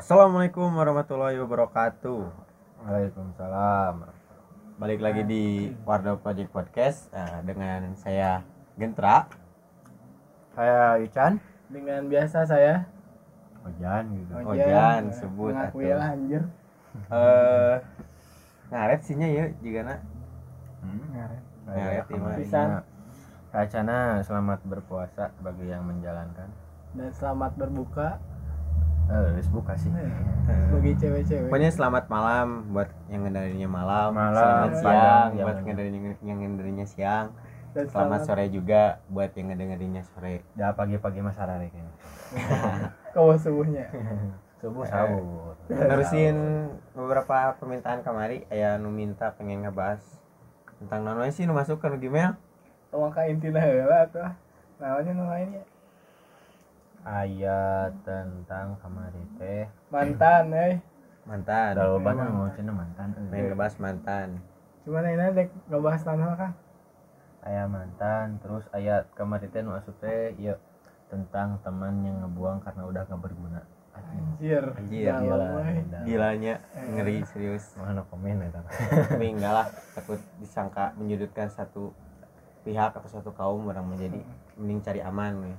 Assalamualaikum warahmatullahi wabarakatuh. Waalaikumsalam. Balik lagi di Warna Project Podcast eh, dengan saya Gentra. Saya Ican. dengan biasa saya Ojan gitu. Oh, Ojan, sebut mengakui atuh. lah anjir Eh ngaret sihnya ya juga nak. Hmm. Ngaret. Ngaret. Pisan. Kacana selamat berpuasa bagi yang menjalankan. dan selamat berbuka Eh, harus buka sih. bagi cewek-cewek Pokoknya selamat malam buat yang ngedarinya malam, Malam, selamat siang yang buat mana. ngedarinya yang ngedarinya siang, dan selamat sore juga buat yang ngedengerinnya sore. Ya pagi-pagi Mas Harare kayaknya. kau subuhnya Subuh sahur. Nerusin beberapa permintaan kamari, aya nu minta pengen ngebahas tentang naon we sih nu masuk ke Gmail. tolong ka intina heula tuh namanya nu lainnya Ayat tentang kamari teh. mantan eh Mantan. Ada loba na mau cenah mantan. eh. Pengen ngebahas mantan. cuman ini dek ngebahas tanah kan Aya mantan, terus ayat kamari teh nu asup teh ieu tentang teman yang ngebuang karena udah gak berguna. anjir Anjir, dalam, gila. Gilanya ngeri serius. Mana komen ya Tapi enggak lah, takut disangka menyudutkan satu pihak atau satu kaum orang menjadi mending cari aman nih.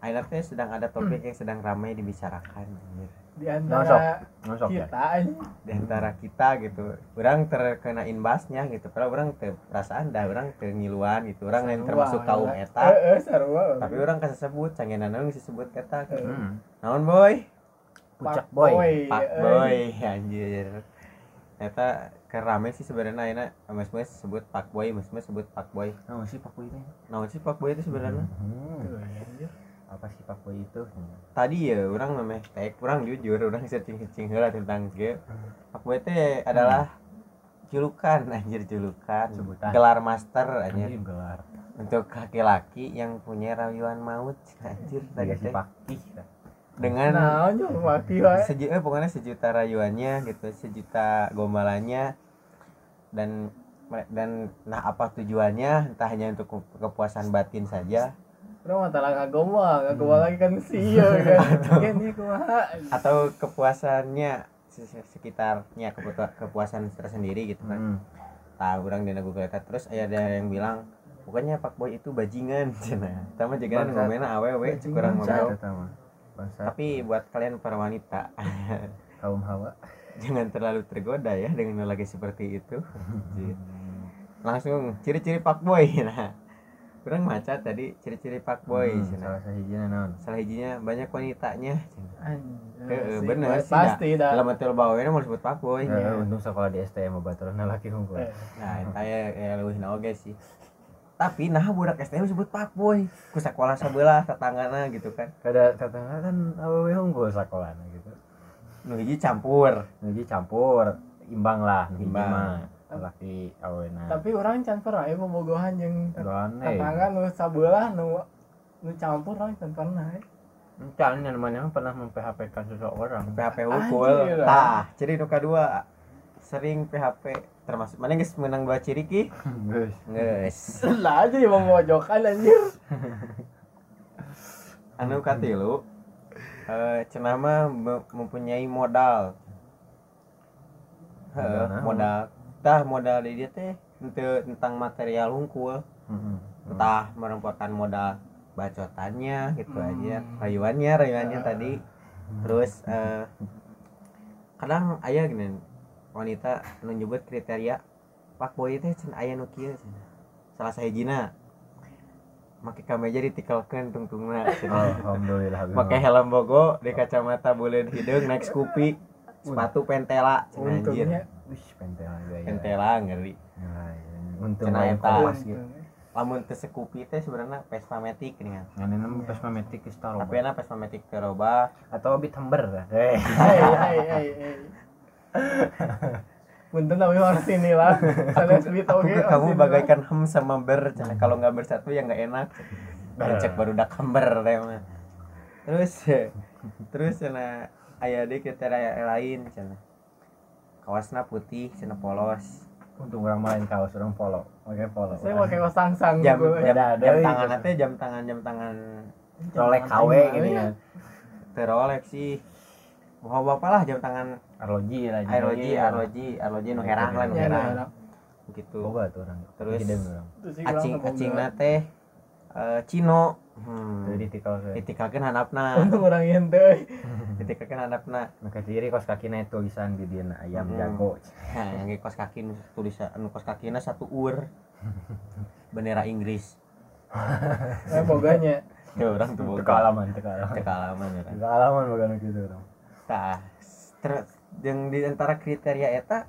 Akhirnya teh sedang ada topik yang sedang ramai dibicarakan anjir. di antara Nosok ya. kita aja di antara kita gitu. Orang terkena imbasnya gitu. Padahal orang perasaan dah orang teu ngiluan gitu. Orang lain termasuk kaum eta. Eh eh sarua tapi orang kasih sebut cangenan orang disebut eta gitu. Hmm. naon boy? Pucak Pak boy. pak boy anjir. Eta kerame sih sebenarnya enak mas mas sebut pak boy mas mas sebut pak boy. Nah, sih Pak Boy ini. naon sih pak boy itu sebenarnya? Hmm. Apa sih Boy itu? tadi ya orang namanya tek orang jujur orang searching searching heula tentang ge pak boy teh adalah julukan anjir julukan. Sebutan. gelar master anjir. Gelar. untuk laki-laki yang punya rayuan maut anjir tadi Tadi si teh. Pakti. dengan nah wae sejuta eh, pokoknya sejuta rayuannya gitu sejuta gombalannya. Dan dan nah apa tujuannya? Entah hanya untuk ke- kepuasan batin saja Bro, mata lah ngagoma, ngagoma lagi kan sih kan. Ini kumaha. atau kepuasannya se- se- sekitarnya kepuasan tersendiri gitu kan Hmm. tahu orang di Google terus ada yang bilang pokoknya Pak Boy itu bajingan cina sama juga Bangsat. ngomongnya awewe kurang. Bangsa tapi buat kalian para wanita kaum hawa. jangan terlalu tergoda ya dengan lagi seperti itu langsung ciri-ciri Pak Boy nah kurang maca tadi ciri-ciri Pak Boy Hmm, salah sahijina naon? salah hijinya banyak wanitanya. Anjir. Bener sih, Pasti dah. dalam betul bawa mau disebut Pak Boy Eh, untung sekolah di STM baturan laki unggul. Eh, nah saya ya lebih oge sih tapi nah budak STM disebut Pak Boy ku sekolah sebelah tetanggana gitu kan Kada tetangga kan awewe unggul sekolahna gitu. nu hiji campur Jadi campur imbang lah, Imbang. Laki awena. Tapi orang can pernah ya bobogohan jeung Gane. tetangga nu sabelah nu nu campur orang can pernah. eh. Encan yang namanya pernah mem-PHP kan seseorang. PHP ukul tah ciri nu kedua sering PHP termasuk mana geus menang dua ciri ki Geus. geus Lah aja ya memojokan anjir. anu katilu eh cenah mah me- mempunyai modal Modal modal tah modal di dia teh tentang material hungkul Heeh. entah merupakan modal bacotannya gitu Hmm. aja rayuannya rayuannya tadi terus eh kadang ayah gini wanita nu nyebut kriteria pak boy teh cen aya nu kieu cenah. salah sahijina make kameja ditikelkeun tungtungna cenah. Alhamdulillah. pakai helm bogo di kacamata buleun hidung naik Scoopy sepatu pentela cenah anjir Wih, pentela gaya. pentela ngeri Nah, ya. Untung Cenah lain eta. kompas gitu. lamun teu Scoopy teh sebenarnya Vespa Matic nih kan Ngene nama Vespa Matic geus taruh. tapi enak Vespa Matic teroba atau Bit Humber. Hei hei hei hei. Punten tapi harus ini lah. Sanes bit aku oge. ke kamu bagaikan hem sama ber cenah. kalau nggak bersatu ya nggak enak cek baru dak hember teh terus terus cenah aya deui kriteria lain cenah kawasna putih cenah polos Untung orang main kaos orang polo. Oke polo. Saya pakai sang-sang jam gue. jam, Ada- jam tangan gitu. teh jam tangan jam tangan Rolek KW gini ya. kan. terolek sih bapak lah jam tangan arloji lah arloji arloji arloji nu herang lah nu Ya, herang nah, gitu boga tuh orang Terus- acing acing teh eh, Cino hmm. ditikal ke ditikakeun handapna untung orang yang teh ditikakeun handapna Maka diri kos kaki naik tulisan di dia ayam Hmm. jago yang kos kaki tulisan anu kos kakina satu ur. Bendera Inggris. Eh boganya. Ya orang tuh Teu kealaman kealaman kealaman ya kan. Kealaman boga gitu orang. Tah. Terus yang di antara kriteria eta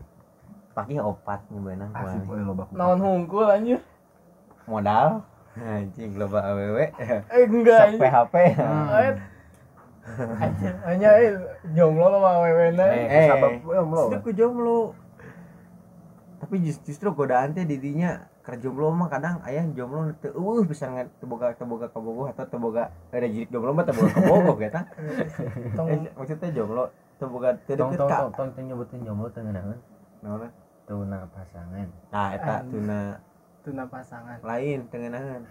pagi opat boleh loba naon hungkul anjir? Modal anjing loba awewe eh enggak sok PHP Eh, hanya eh jomblo sama wewena eh Eh. sabab jomblo? Sudah ku jomblo. Tapi just- justru godaan teh didinya kerja jomblo mah kadang ayah jomblo teu eueuh bisa nge teboga teboga kabogoh atau teboga ada jirik jomblo mah teboga kabogoh eta tong eh, maksudnya jomblo teboga teu tong ka? tong tong tong nyebutin jomblo teu ngeunaheun naon tuna pasangan. Nah eta tuna tuna pasangan. Lain teu ngeunaheun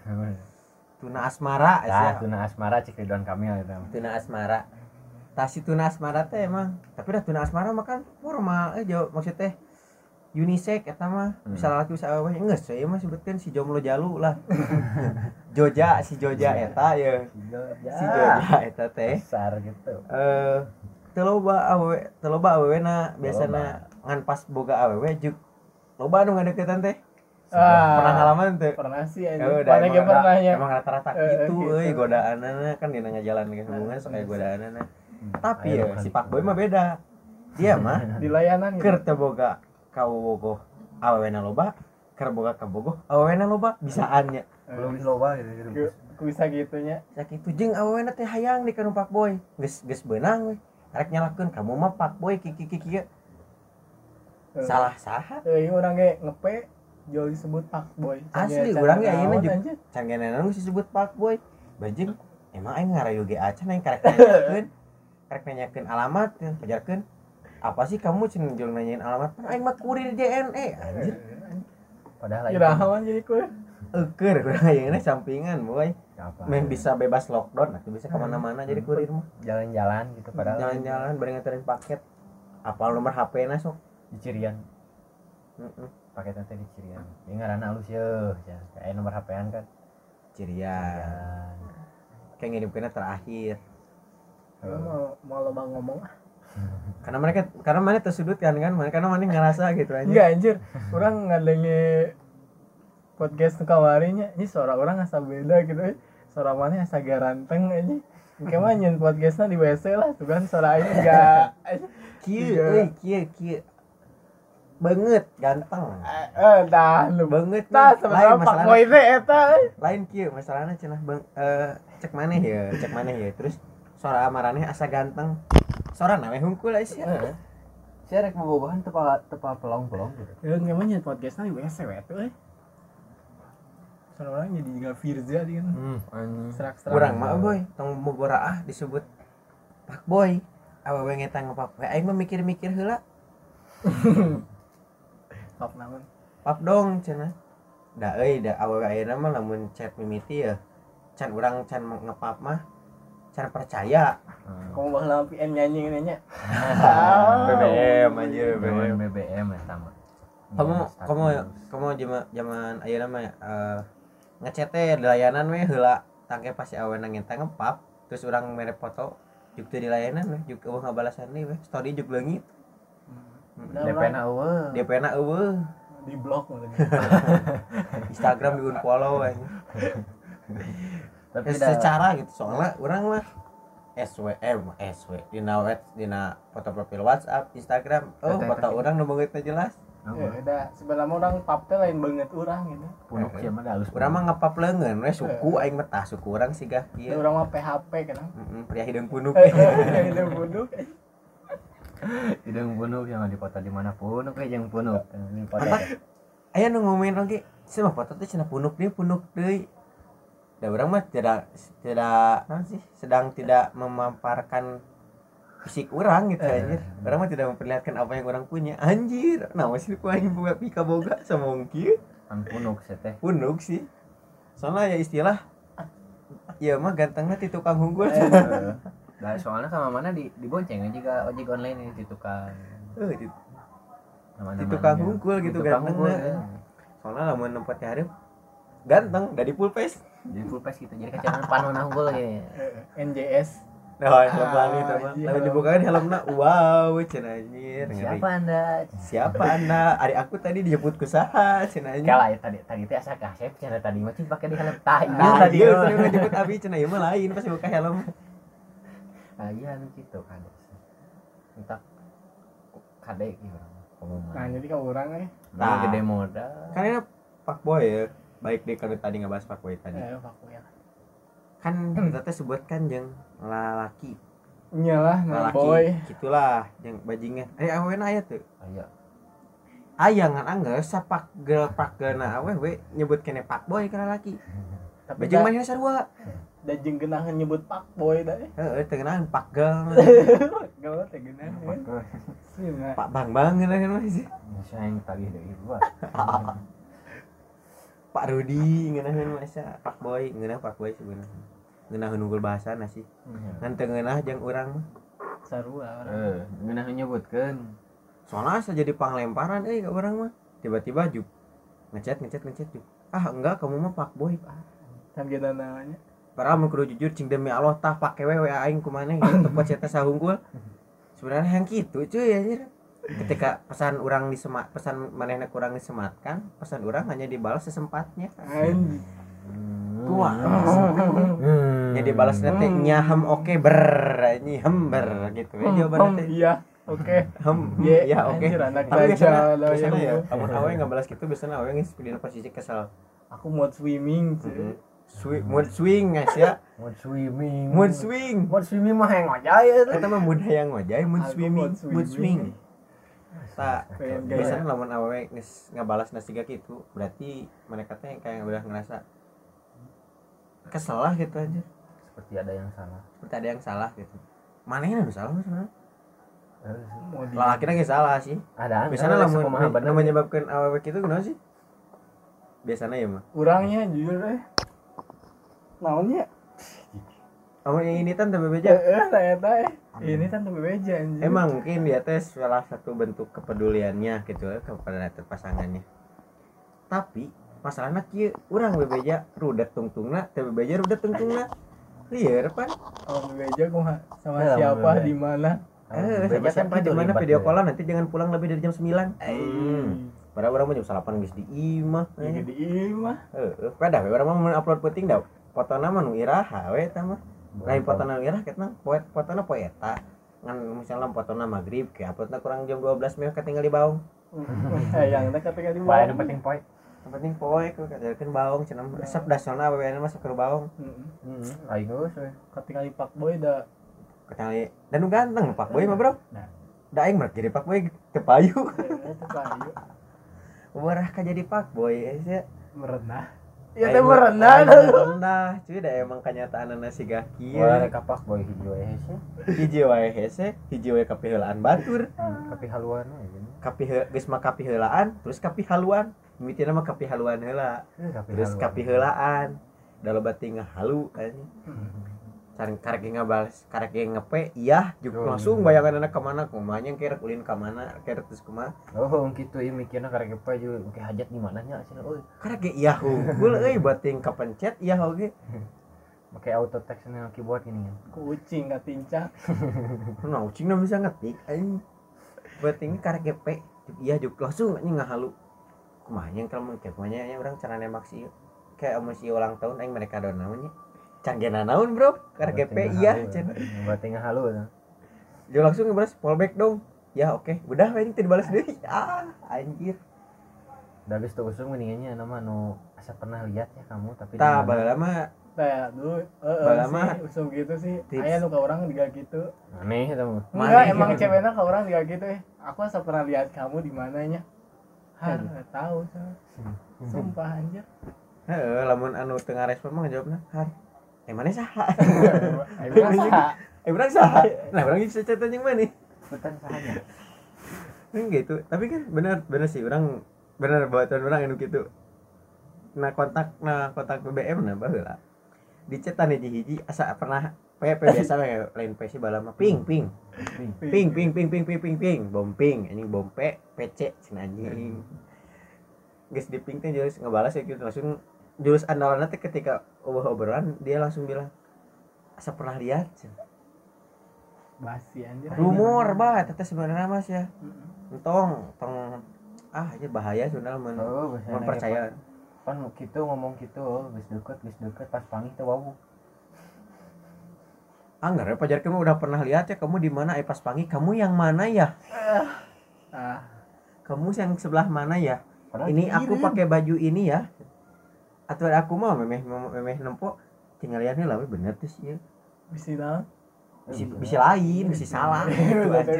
tuna asmara asa tuna asmara cek Ridwan Kamil itu. tuna asmara. Tah si tuna asmara teh emang. Tapi dah tuna asmara mah kan formal eh jauh maksudnya unisex eta mah. Bisa laki bisa awewe geus saya mah sebutkeun si jomblo jalu lah. Joja si Joja eta ya. Si Joja. Eta teh. Besar gitu. eh teu loba awewe teu loba awewena biasana ngan pas boga awewe juk loba anu ngadeukeutan teh Ah. pernah ngalaman teu pernah sih Ya anjir udah, emang, pernah ya. emang rata-rata Eh, gitu gitu. euy godaanana kan dina ngajalan ke hubungan sok aya godaanana tapi Ayo, ya si gitu. Pak Boy mah beda. Dia mah di layanan gitu. teu boga kawogoh awewena loba. Keur boga kabogoh awewena loba. Bisaannya. Belum diloba gitu gitu. Bisa gitunya. Sakitu jeung awewena teh hayang di kana Pak Boy. Geus geus beunang we arek nyalakeun kamu mah Pak Boy kiki kiki Eh, salah saha eh orang ge ngepe jual disebut pak boy. Asli, Can- urang ge can ayeuna naon, juga. anjir. can genena nu disebut Pak Boy. Bajing emang aing ngarayu ge acan aing karek nanyakeun. Karek nanyakeun alamat ya, pajarkeun. Apa sih kamu cen jeung nanyain alamat? Pan aing mah kurir JNE anjir. Padahal lain. Kirawan jadi ku eukeur urang ayeuna sampingan boy. Apa? main bisa bebas lockdown atuh bisa ke mana-mana jadi kurir mah. Jalan-jalan gitu padahal jalan-jalan bareng nganterin paket. Apal nomor HP na sok? Di Cirian. Heeh. Pakai tante di Cirian. Ini ngaranna alus yeuh, ya. Kayak nomor HP-an kan. cirian kayak ngirimkeunna terakhir mau mau loba ngomong ah. karena mereka karena mana tersudut kan kan mana karena mana ngerasa gitu aja enggak anjir orang ngadengi podcast nu kamarinya ini suara orang asa beda gitu eh. suara mana asa garanteng aja Ke mana nyen podcastnya di WC lah tuh kan suara ini enggak kieu Iya. euy kieu kieu banget ganteng eh eh, dah lu banget Tah, nih. sama Pak Boy teh eta eh. lain kieu masalahnya cenah bang eh cek mana ya cek mana ya terus suara amaraneh asa ganteng suara nawe hungkul aja sih Heeh. Saya rek bobogohan tepa tepa pelong-pelong gitu. Ya nyen podcastnya di WC we tuh eh. Suara orang jadi juga Firza dia kan. Hmm, anjing. Serak-serak. kurang mah boy tong bogora ah disebut pak boy awewe ngetang boy aing mah mikir-mikir heula Top naon. pap dong cenah da euy da awewe ayeuna mah lamun chat mimiti ya can urang can ngepap mah can percaya Hmm. Kamu bakal PN nyanyi ini nya. BBM anjir BBM BBM BBM ya sama. kamu Iya, kamu kamu zaman zaman ayeuna mah eh ngechat teh di layanan we heula tangke pasti aweuna ngentang ngepap terus urang mere foto juk teu di layanan we juk eueuh ngabalasan deui we story juk leungit DP na eueuh. DP na eueuh di maksudnya. Instagram di unfollow we Tapi Eh, dah secara gitu soalnya orang mah SW eh SW dina web dina foto profil WhatsApp Instagram oh foto orang nu beungeut jelas Ya udah sebenarnya orang pap teh lain banget orang gitu. punuk sih mah halus. urang mah ngapap leungeun we suku aing mah tah suku urang sigah Ya kieu orang mah PHP kan. Heeh, pria hidung punuk buduk. Hidung punuk yang di foto di mana punuk kayak yang punuk. Ini foto. Apa? aya nu ngomongin lagi. Sama foto teh cenah punuk dia punuk deui. Da urang mah tidak tidak naon sih? sedang tidak memamparkan fisik orang gitu anjir. Orang mah tidak memperlihatkan apa yang orang punya. Anjir nah masih ku aing boga pika boga sama kieu Kan punuk sih teh. punuk sih. Soalnya ya istilah ya mah gantengnya ti tukang hunggul Heeh. Nah, soalnya sama mana di dibonceng juga ojek online ini di tukang. Eh, di, di tukang hungkul gitu kan. soalnya lamun nempat hari ganteng dari full face Jadi full face gitu. Jadi kacangan panona unggul gitu. NJS Nah, helm lagi itu mah. Lalu dibukain helmnya, wow, ngeri. Siapa Anda? Siapa Anda? Adik aku tadi dijemput ke saha, cenah anjir. Kalah ya tadi tadi teh asa kasep cenah tadi mah pakai di helm tai. Nah, tadi. dia tadi udah jemput Abi cenah ieu mah lain pas buka helm. Anu gitu kan. Entah kade gitu. Pengumuman. nah jadi kalau orang eh Nah, Nah. gede modal. Kan ini fuckboy ya. Baik deh kalau tadi ngebahas fuckboy tadi. eh pak ya Kan kita teh sebutkan jeung lalaki. iyalah nah Lalaki. boy Gitulah yang bajingan. Eh aweuna aya tuh. Aya. Aya ngan anggar sapak gel pak geuna awewe nyebut kene fuckboy ka lalaki. tapi Bajing mah sarua. da jeung nyebut pak boy da eh Heeh, teu kenaan pak gel. gawe teh nah Pak Bang Bang ngeunaheun mah sih. Saya yang tagih dari gua. Pak Rudi ngeunaheun mah asa fuckboy, ngeunah fuckboy sebenarnya. Ngeunah unggul bahasa sih. Ngan teu ngeunah jeung urang mah. sarua orang Eh, ngeunah nyebutkeun. Soalnya asa jadi panglemparan euy ka urang mah. Tiba-tiba juk ngechat ngechat ngechat juk. Ah enggak kamu mah fuckboy. Ah. kan namanya Padahal mun kudu jujur cing demi Allah tah pake we WA aing kumaneh gitu tempat chat sahungkul. Sebenarnya yang gitu cuy anjir. Ketika pesan orang disemat pesan manehna kurang disematkan, pesan orang hanya dibalas sesempatnya. Tua. Hmm. Ya dibalas nanti nyahem oke ber anjing hember gitu ya Hmm, teh. iya oke Hem, Ye, ya oke. Tapi biasanya, lah biasanya ya, kamu awe nggak balas gitu, biasanya ngis di posisi kesel. aku mau swimming cuy Mhm. Swing, mood swing guys ya, Mood swimming. mood swing. Mood swimming mah yang ngojay Kita mah mood yang ngojay, mood swimming, mood swing. swimming. Tak, biasanya lamun awe ngis ngabalas nasi gitu, berarti mereka teh kayak udah ngerasa kesel lah gitu aja, Seperti ada yang salah. seperti ada yang salah gitu. Mana yang ada salah sebenarnya? Eh, Lelaki lagi salah sih. Ada Biasanya lamun menyebabkan awe gitu kenapa sih? Biasanya ya mah. kurangnya jujur eh naonnya Kamu yang ini tante bebeja. eh saya tahu ini tuh bebeja Emang mungkin dia teh salah satu bentuk kepeduliannya gitu ya kepada pasangannya. Tapi masalahnya kieu urang bebeja rudet tungtungna teh bebeja rudet tungtungna. Lieur pan. kalau bebeja gua sama siapa di mana Eh, Bebeja siapa di mana video callan nanti jangan pulang lebih dari jam 9. Hmm. Padahal orang mah jam 8 geus di imah. ya Eh, di imah Heeh, pada we urang mah upload penting dah. Fotona mah nu iraha we eta mah. lain fotona nu iraha ketna poet fotona poeta. Ngan misalnya fotona maghrib ke uploadna kurang jam 12 meh ketinggal di baung. sayang teh ketika di Bae bawah nu penting poe. Yang penting poe ku kajarkeun baung cenah resep dasarna awewe mah keur baung. Heeh. Heeh, aing geus we. ketika di pak boy da Ketinggali dan ganteng Pak Boy mah, Bro. Nah. Da aing mah jadi Pak Boy teu payu. eh, itu kayu Ubarah ka jadi Pak Boy ya. merendah ya teh merendah Merendah, cuy da emang kenyataan nasi gaki. Wah, kapak boy hijau ya sih. Hiji wae hese, hiji wae kapiheulaan batur. Tapi haluan we gini. Kapi geus mah kapiheulaan, terus kapihaluan. Mimitina mah kapihaluan heula. Tapi Terus haluan. kapiheulaan. Da loba tinggal halu anjing. Cari karek ngabalas, karek ngepe, iya juk Oh, langsung iya. bayangan anak ke mana? Kumanya kira ulin ke mana? Kira terus kumaha Oh, gitu ieu mikirna karek apa juga oke hajat di mana nya? Cenah euy. karek iya hungkul euy buat ting kepencet iya oge Make auto text na keyboard ini. kucing katincak nah ucing na bisa ngetik anjing buat ting karek gepe iya juk langsung anjing ngahalu kumanya kalau mungkin kumanya ya orang cara nembak sih kayak sama si ulang tahun aing mereka ada namanya canggena naon bro? Karek gepe iya cenah Berarti ngahalu nah. dia langsung ngebalas fallback dong. Ya oke. Udah anjing teu dibalas deui ah anjir. Da geus teu usung mendingannya nama nu asa pernah lihat ya kamu tapi di tah mana? bala mah Teh dulu heeh Bala mah usum gitu sih. Tips. aya nu ka orang juga gitu. Aneh mah. enggak emang ceweknya ka orang juga gitu eh. Aku asa pernah lihat kamu di mananya. Hah, nggak tahu saya. Sumpah anjir. Heeh, lamun anu tengah respon mah ngejawabna, "Har, eh mana saha?" Biasa. eh berang saha? Nah, berang bisa cerita yang mana? Betan sahanya. Kan gitu. Tapi kan benar benar sih orang benar buatan orang anu gitu. Nah kontak nah kontak BBM nah baheula. Di cetan hiji hiji asa pernah P P biasa we lain P sih balama ping ping Ping. ping ping ping ping ping ping ping bom ping anjing bom P PC cina anjing guys di ping teh Julius ngebalas ya gitu langsung Julius andalannya teh ketika ubah obrolan dia langsung bilang asa pernah lihat cenah. basi anjir rumor bah teteh sebenarnya mas ya. Entong tong ah aja bahaya sundal men Oh, biasanya mun percaya Pan gitu ngomong gitu, geus deket, geus deket pas panggil teh wau. anggar ya pajar kamu udah pernah lihat ya kamu di mana? Eh pas pangi kamu yang mana ya? Ah. Kamu yang sebelah mana ya? Padahal ini dikirim. aku pakai baju ini ya atau aku mau memeh memeh nempo tinggal lihatnya lah bener tuh sih ya. Bisi naon bisa, bisa lain bisa salah itu aja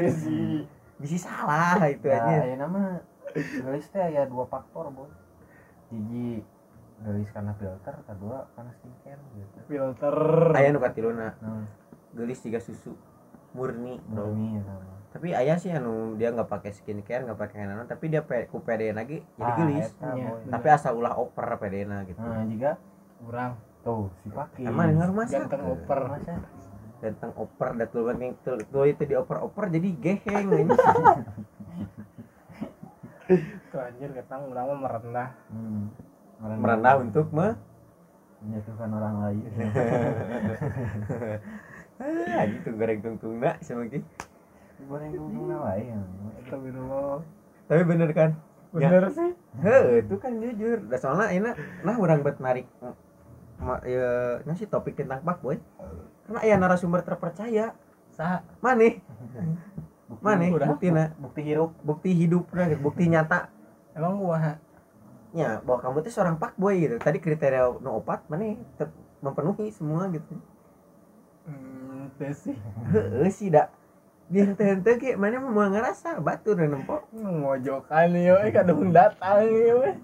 bisa salah itu Nah, aja aya nama gelis teh aya dua faktor, Boy. Hiji gelis karena filter, kedua karena skincare gitu. filter. Ayah nu katiluna. Nah, gelis tiga susu murni murni sama. Tapi ayah sih anu dia nggak pakai skincare nggak pakai nanon tapi dia pe, ku pede lagi jadi gelis Iya. Boy. tapi asal ulah oper pedena gitu Nah, jika kurang tuh si Paki. emang dengar masa ganteng oper Masa? tentang oper dan tuh yang tuh itu di oper oper jadi geheng ini tuh anjir ketang urang mah merendah Hmm. merendah untuk me menjatuhkan orang lain. ah gitu goreng tungtung nak sama gitu Goreng tungtung wae. Astagfirullah tapi bener kan bener sih Heh, itu kan jujur. Dan soalnya ini nah orang buat narik ma- ya ngasih topik tentang Pak Boy. Karena ya narasumber terpercaya. sah Mana? Mana? Bukti na, Bukti hirup. bukti hidup nah, bukti nyata. emang gua Ya, bahwa kamu tuh seorang Pak Boy gitu. Tadi kriteria no opat mana memenuhi semua gitu. hmm teh sih Heeh sih dak. Di hente-hente ge mana mau ngerasa batu dan nempok. ngojokan yo eh kadung datang yo eh.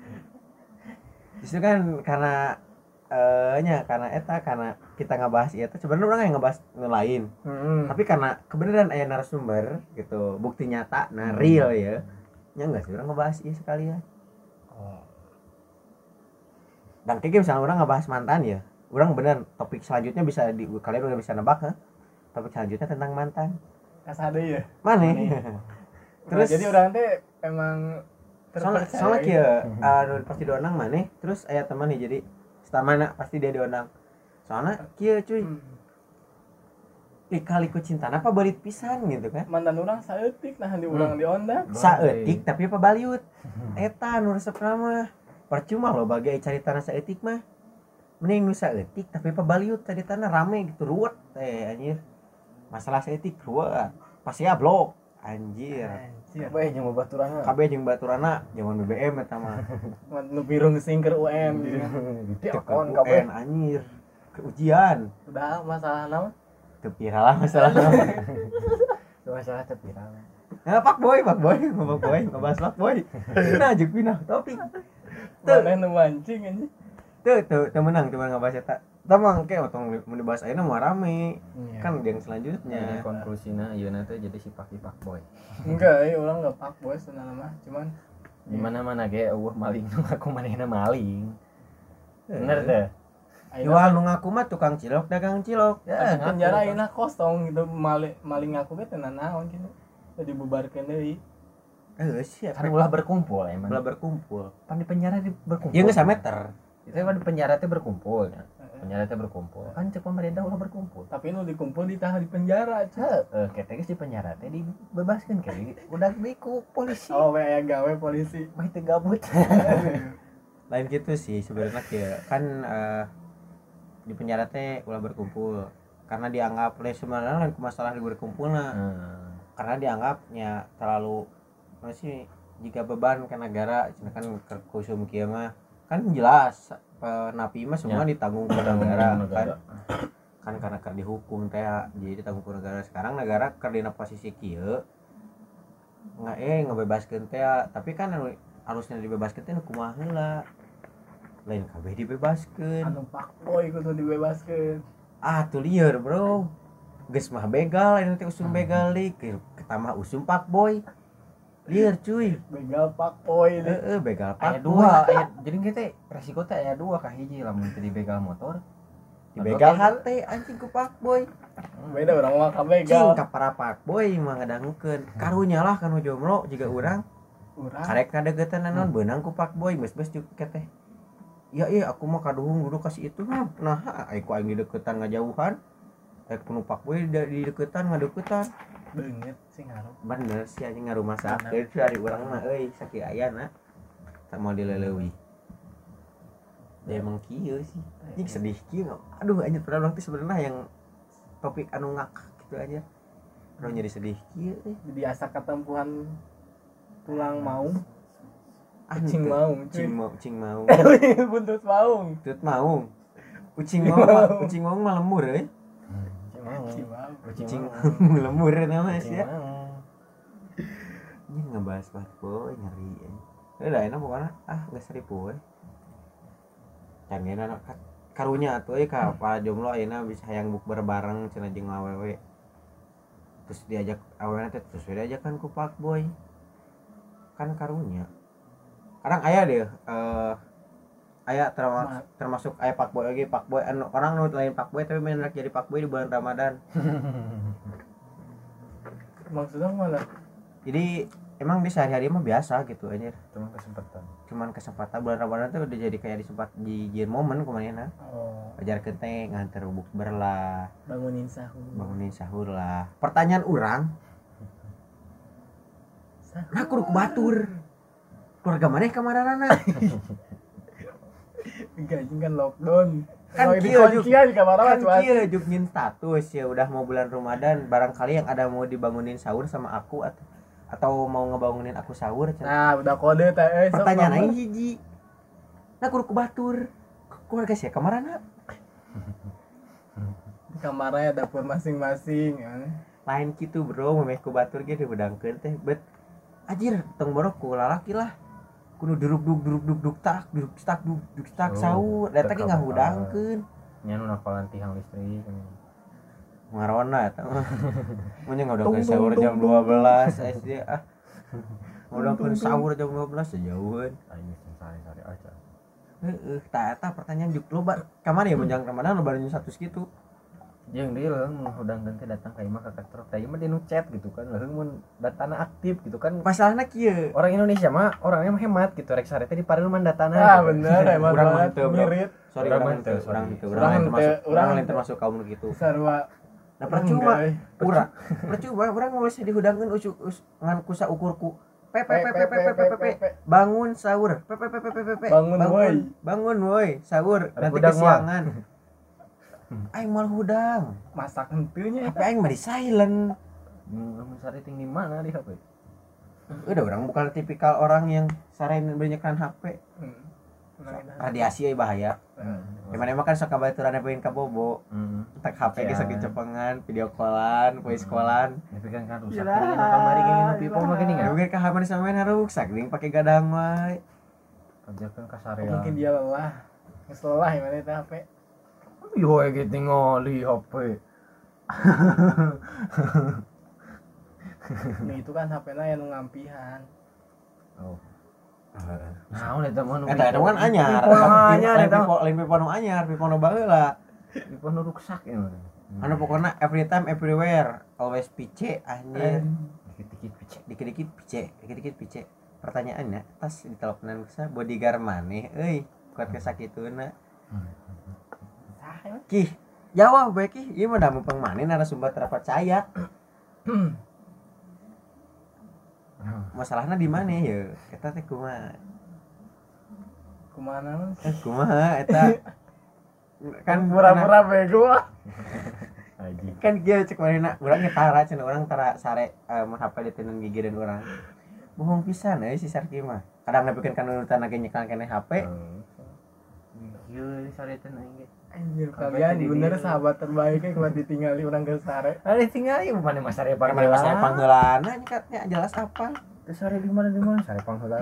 Justru kan karena eh nya karena eta karena kita ngebahas itu sebenarnya orang yang ngebahas nu lain hmm. tapi karena kebenaran ayah narasumber gitu bukti nyata nah real ya nya enggak sih orang ngebahas iya sekalian oh. dan kayak misalnya orang ngebahas mantan ya orang bener topik selanjutnya bisa di kalian udah bisa nebak ha? topik selanjutnya tentang mantan kasade ya? Mana terus Terus- jadi orang teh emang soalnya terpercaya. soalnya kia uh, pasti diundang mana terus ayah teman nih jadi setelah mana pasti dia diundang. Soalnya kia cuy. Hmm. kali ku cinta apa balit pisan gitu kan? Mantan orang saeutik nah di urang di onda saetik tapi apa baliut? Eta nu resep nama percuma loh bagi cari tanah saetik mah. Mending nu saetik tapi apa baliut cari tanah? Rame gitu ruwet teh anjir masalah saetik ruwet pasti ya blok. Anjir. Bae jeung babaturanna. KB jeung baturana zaman BBM eta mah. Nu birung singker UN gitu. Gede Teu akon kabeh. UN anjir. Ke ujian. Udah masalah nama? Teu viral lah masalah Itu masalah teh viral. nah pak boy pak boy pak boy ngebahas pak boy. Nah juk pindah topik. Tuh. mancing anjir tuh tuh tuh menang cuma ngebahas eta Tamang kayak otong mau dibahas ayeuna mau rame Iya. kan yang Jadi selanjutnya konklusina ieu teh jadi si Paki Pak Boy. enggak ya orang enggak pak boy sebenarnya mah cuman Di mana-mana ge eueuh maling nu ngaku manehna maling. Bener teh. jual nu ngaku mah tukang cilok dagang cilok ya, ya penjara enak kosong gitu maling maling aku ge tenan naon gitu jadi bubarkeun deui eh sih Kan ulah berkumpul emang. ulah berkumpul Pan di penjara di berkumpul. ya nggak meter Itu kan di penjara teh berkumpul ya. Penjara teh berkumpul. Kan cek pemerintah ulah berkumpul. tapi nu dikumpul ditahan di penjara cuy Heeh, ketek di penjara teh dibebaskeun kayak udah diku polisi. oh we gawe polisi Mah teu gabut. lain gitu sih sebenarnya ya kan eh, di penjara teh ulah berkumpul karena dianggap oleh sebenarnya lain masalah di berkumpul nah Heeh. karena dianggapnya terlalu masih jika beban ke negara kan kusum kieu mah kan jelas eh, napi mah semua ditanggung ke negara kan. kan karena keur dihukum teh jadi ditanggung ku negara. Sekarang negara dina posisi kieu nggak eh ngebebaskeun teh tapi kan anu harusnya dibebaskeun teh kumaha heula? Lain kabeh dibebaskeun. Anu pak boy kudu dibebaskeun. Ah tuh liar bro. Geus mah begal ini teh usum begal dik ketambah usum pak boy liar cuy. Begal pakpoy eh, eh begal pak ayat dua. ayat jadi kita resiko teh ayat dua kah hiji. Lah mungkin di begal motor. Di begal hati anjing ku pakboy beda orang mah ka begal. Cing para pakboy mah ngadangkeun hmm. karunya lah kanu jomblo juga hmm. orang urang. Karek kadegetan naon hmm. beunang ku pakboy bes-bes juga teh. Iya iya aku mah kaduhung dulu kasih itu mah nah aku aing di deketan ngajauhan Kayak penumpang boy di deketan ngadeketan banget sih ngaruh. Bener sih aja ngaruh masak. Dari orang mah eh sakit ayah nah tak mau dilelewi dia iya. emang kio sih. Iya. Ini sedih kio aduh aja pernah waktu sebenarnya yang topik anu ngak gitu aja. Orang jadi sedih kio biasa ketempuhan tulang mau ah, gitu. Cing mau, cing mau, cing mau, buntut mau, buntut mau, ucing mau ucing maung. eh kucing lemur nama sih ya. ini ngebahas parpo nyeri ini eh. udah eh, enak pokoknya. Ah nggak seribu eh canggih anak karunya tuh eh kapal jomblo eh, enak. Bisa hayang buk berbareng cina jeng awewe. Terus diajak awewe teh terus diajakan ku pak boy. Kan karunya. Kadang ayah deh uh, aya termasuk termasuk aya pak boy lagi pak boy anu orang nu lain pak boy tapi main jadi pak boy di bulan ramadan. Maksudnya mana jadi emang di sehari-hari mah biasa gitu aja Cuma kesempatan. cuman kesempatan bulan Ramadan tuh udah jadi kayak disempat di jin momen ke mana oh. Ajar kente nganter buk berlah. Bangunin sahur. Bangunin sahur lah. Pertanyaan orang sahur. Nah kuruk batur. Keluarga mana ke mana nana gaji kan lockdown. Kan Kalau kieu, Juk. di kamar kan kia juk nyin status ya udah mau bulan Ramadan barangkali yang ada mau dibangunin sahur sama aku atau atau mau ngebangunin aku sahur cenah. nah udah kode teh. Eh, pertanyaan aing hiji nah kuruk batur keluarga sih ke mana na di kamarnya dapur masing-masing ya. lain gitu bro. Memeh ku batur ge dibedangkeun teh. Bet anjir tong borok ku lalaki lah kudu duduk duduk duduk duduk duduk tak duduk tak duduk duduk tak sahur dan tadi nggak hudangkan nyanyi nafalan tiang listrik. Marona ya tuh mending nggak udah sahur jam dua belas SD ah. Udah pun sahur jam dua belas sejauh ini sehari sehari aja. Eh tak tak pertanyaan juga lo kamar ya menjelang ramadan lo baru satu segitu yang dia menghudangkan ganti datang kayak mah kakak terus kayak mah dia nucet gitu kan lalu mun datana aktif gitu kan masalahnya kia orang Indonesia mah orangnya mah hemat gitu rek sarete di paril mah datana ah bener hemat urang mah teu mirit sorry urang teu urang teu urang termasuk urang lain termasuk kaum gitu sarua nah percuma urang percuma urang mau sih dihudangkeun usuk ngan kusa ukurku bangun sahur bangun woi bangun woi sahur nanti kesiangan aing mal hudang. Masak henteunya tapi aing mah di silent. Hmm, ting di mana di HP? udah orang bukan tipikal orang yang sarain banyakkan HP. Hmm. radiasi ya bahaya. Gimana emang kan sok kabaturan pengen ka bobo Hmm. tak HP ge Ya. sok cepengan video callan voice callan. Tapi kan kan rusak kamari gini nu pipo mah gini Ya kan. mungkin kamar samain rusak ding pakai gadang wae. Kerjakeun ka Oh, sarean. mungkin dia lelah. Nges lelah ya mana HP Yo gitu ngali HP. Nah itu kan HP nya yang ngampihan Oh. Nah, udah teman Eta eta kan anyar. Anyar eta. lain pipo nu anyar, pipo nu baheula. Pipo nu rusak ya. Anu pokoknya every time everywhere always pice anjir. dikit-dikit picek. Dikit-dikit pice, dikit-dikit pice. Pertanyaannya, tas di teleponan kusa bodyguard maneh euy? Kuat kesakituna. Ya Kih, jawab bae kih. Ieu mah da mumpung maneh narasumber terpercaya. Masalahnya di mana ya? Eta teh kumaha? Ke mana man Eh, kumaha eta? kan Pura-pura bego Aji. kan dia cek mana orang tara cina orang tara sare eh mun HP di tenan gigi dan orang bohong pisan euy si Sarki mah kadang nepikeun kan urutan lagi nyekan kene HP Iya, sare ge. Anjir kalian bener sahabat terbaiknya cuma ditinggali orang ke sare Ada tinggal ieu bukan mas sare Para mana saya pangheulana nyekatnya jelas apa. Terus sare di mana di mana? Sare pangheula.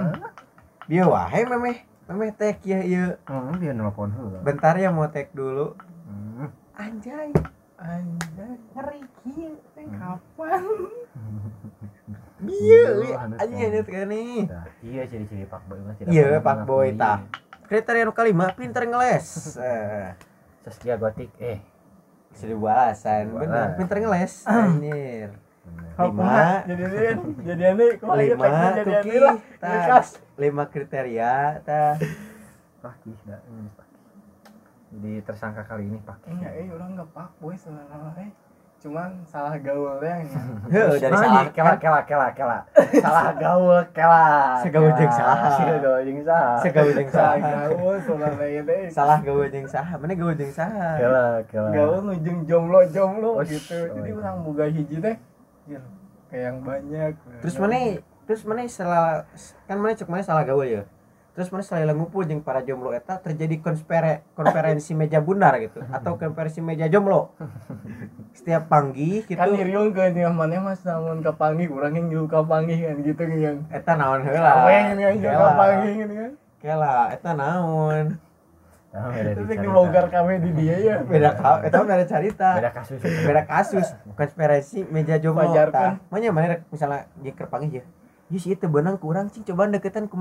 dia wae memeh. Memeh tek ya ieu. Hmm, dia nelpon heula. bentar ya mau tek dulu. Hmm. anjay. Anjir ngeri kieu teh kapan? Iya, Iya, anjing kan. ini kan nih. Nah, iya ciri-ciri Pak Boy Iya, Pak Boy, tah. Kriteria nu kalima pinter ngeles. Saskia Gotik eh seribu alasan benar pinter ngeles anjir bener. Lima. jadi ini jadi ini kok lima jadi tuki Bekas. lima kriteria tah Pakih dah. Jadi tersangka kali ini Pakih. enggak eh orang nggak pak boy sebenarnya eh cuman salah gaulnya ya Heuh, dari salah kela kela kela kela. Salah gaul kela. Segaul jeung saha. Segaul jeung saha. jeung salah saha gaul salah gawe jeung saha mana gawe jeung saha Kela kela. gaul nujung jomblo jomblo Oh, gitu jadi iya. orang buka hiji teh ya, kayak yang banyak terus mana terus mana salah kan mana cek mana salah gawe ya terus mana selain ngumpul jeung para jomblo eta terjadi konspere konferensi meja bundar gitu atau konferensi meja jomblo. Setiap panggi gitu. Kan iriung ke yang mana mas namun kapangi kurang yang jauh kapangi kan gitu yang eta naon heula. Yang jauh Kela. kapangi gitu kan. Kela eta naon. Nah, terus yang dicerita. dibongkar kami di dia ya. Beda ka eta mah beda cerita. Beda kasus. beda kasus konspirasi meja jomblo mana mana rek misalnya di kerpangi ya. Yus itu benang kurang cing coba deketan ke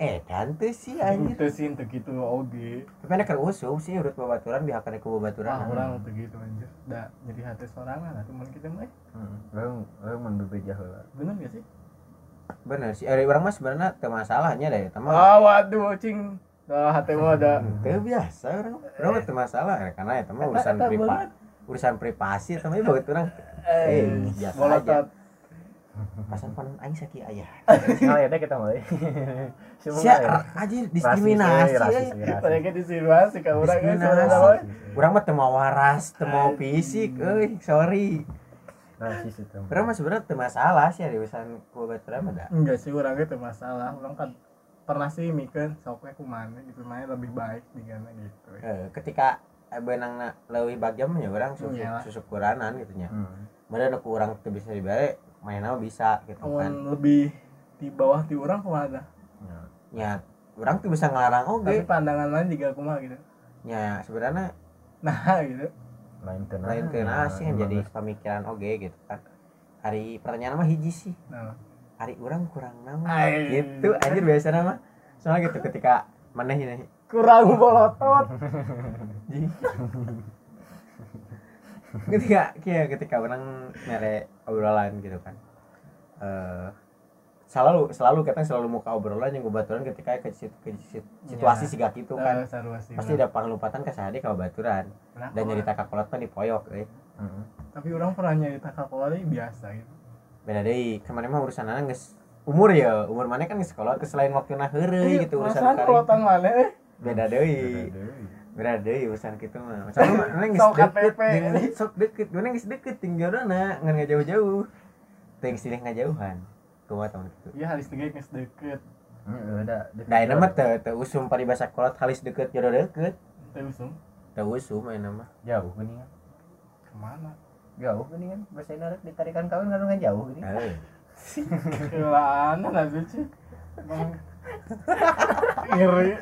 eh dan tuh sih anjir. itu sih untuk gitu oge. Tapi keur usum sih urut babaturan bihakan ku babaturan Wah, orang untuk gitu anjir. Dah jadi hati sorangan lah teman kita mah eh. Heeh. Orang orang mun bebeja heula. bener gak sih? Bener sih eh, orang mah sebenarnya teu masalahnya deh teman ah waduh cing. Dah hati mah ada Teu biasa orang orang mah teu masalah eh, karena itu mah urusan privat urusan privasi tapi babaturan eh Eh, biasa bolotot pasan panon aing sakit ayah Sekali ada kita mulai. Semua sia ya. anjir diskriminasi eh. rasis. mereka disinsinuasi ke orang kan Diskriminasi. Urang mah teu mau waras, teu mau fisik, euy, sorry. Rasis itu. Urang mah sebenarnya teu masalah sih di urusan ku baturan mah da. enggak sih orangnya itu masalah orang kan pernah sih mikir soknya kumana gitu main lebih baik di sana gitu ketika eh, benangna leuwih bagian ya urang susuk Iyalah. susuk kuranan gitu nya. Hmm. Mada nu urang teu bisa dibalik, mainnya mah bisa gitu kan. Lebih di bawah di orang kumana Ya. Nya urang tuh bisa ngelarang tapi oge. pandangan lain juga kumaha gitu Nya sebenarnya nah gitu Lain tenang. lain teu sih yang jadi pemikiran oge gitu kan. Hari pertanyaan mah hiji sih. nah Hari urang kurang nama. Ai. Gitu anjir biasa nama. Soalnya gitu ketika maneh ini kurang bolotot ketika kayak ketika orang mere obrolan gitu kan. Eh selalu selalu kita selalu muka obrolan yang baturan ketika ke, ke sit- situasi Iya. sih gak gitu kan. sih pasti ada panglupatan ke sahade ke baturan Nah, dan nyerita kakolot mah di poyok eh. Heeh. tapi orang pernah nyerita kalkulasi biasa gitu. Beda deh kemarin mah urusan anak geus umur ya umur mana kan geus sekolah ke selain waktu nah heureuy gitu urusan kalau mana eh? Beda deui beda deui urusan kitu mah. Soalnya mana Sok deket sok deket mana geus deket tinggal jodohna ngan ngajauh-jauh teu geus silih ngajauhan kumaha tahun gitu iya harus tiga geus deket udah. Nah, ini mah teu teu usum paribasa kolot halis deket jodoh deket. teh usum. Teu usum ini mah. jauh geuningan. ke mana? Jauh geuningan. Bahasa Indonesia ditarikan kawin kan nggak jauh geuning. Eh, kelaan lah sih Emang iri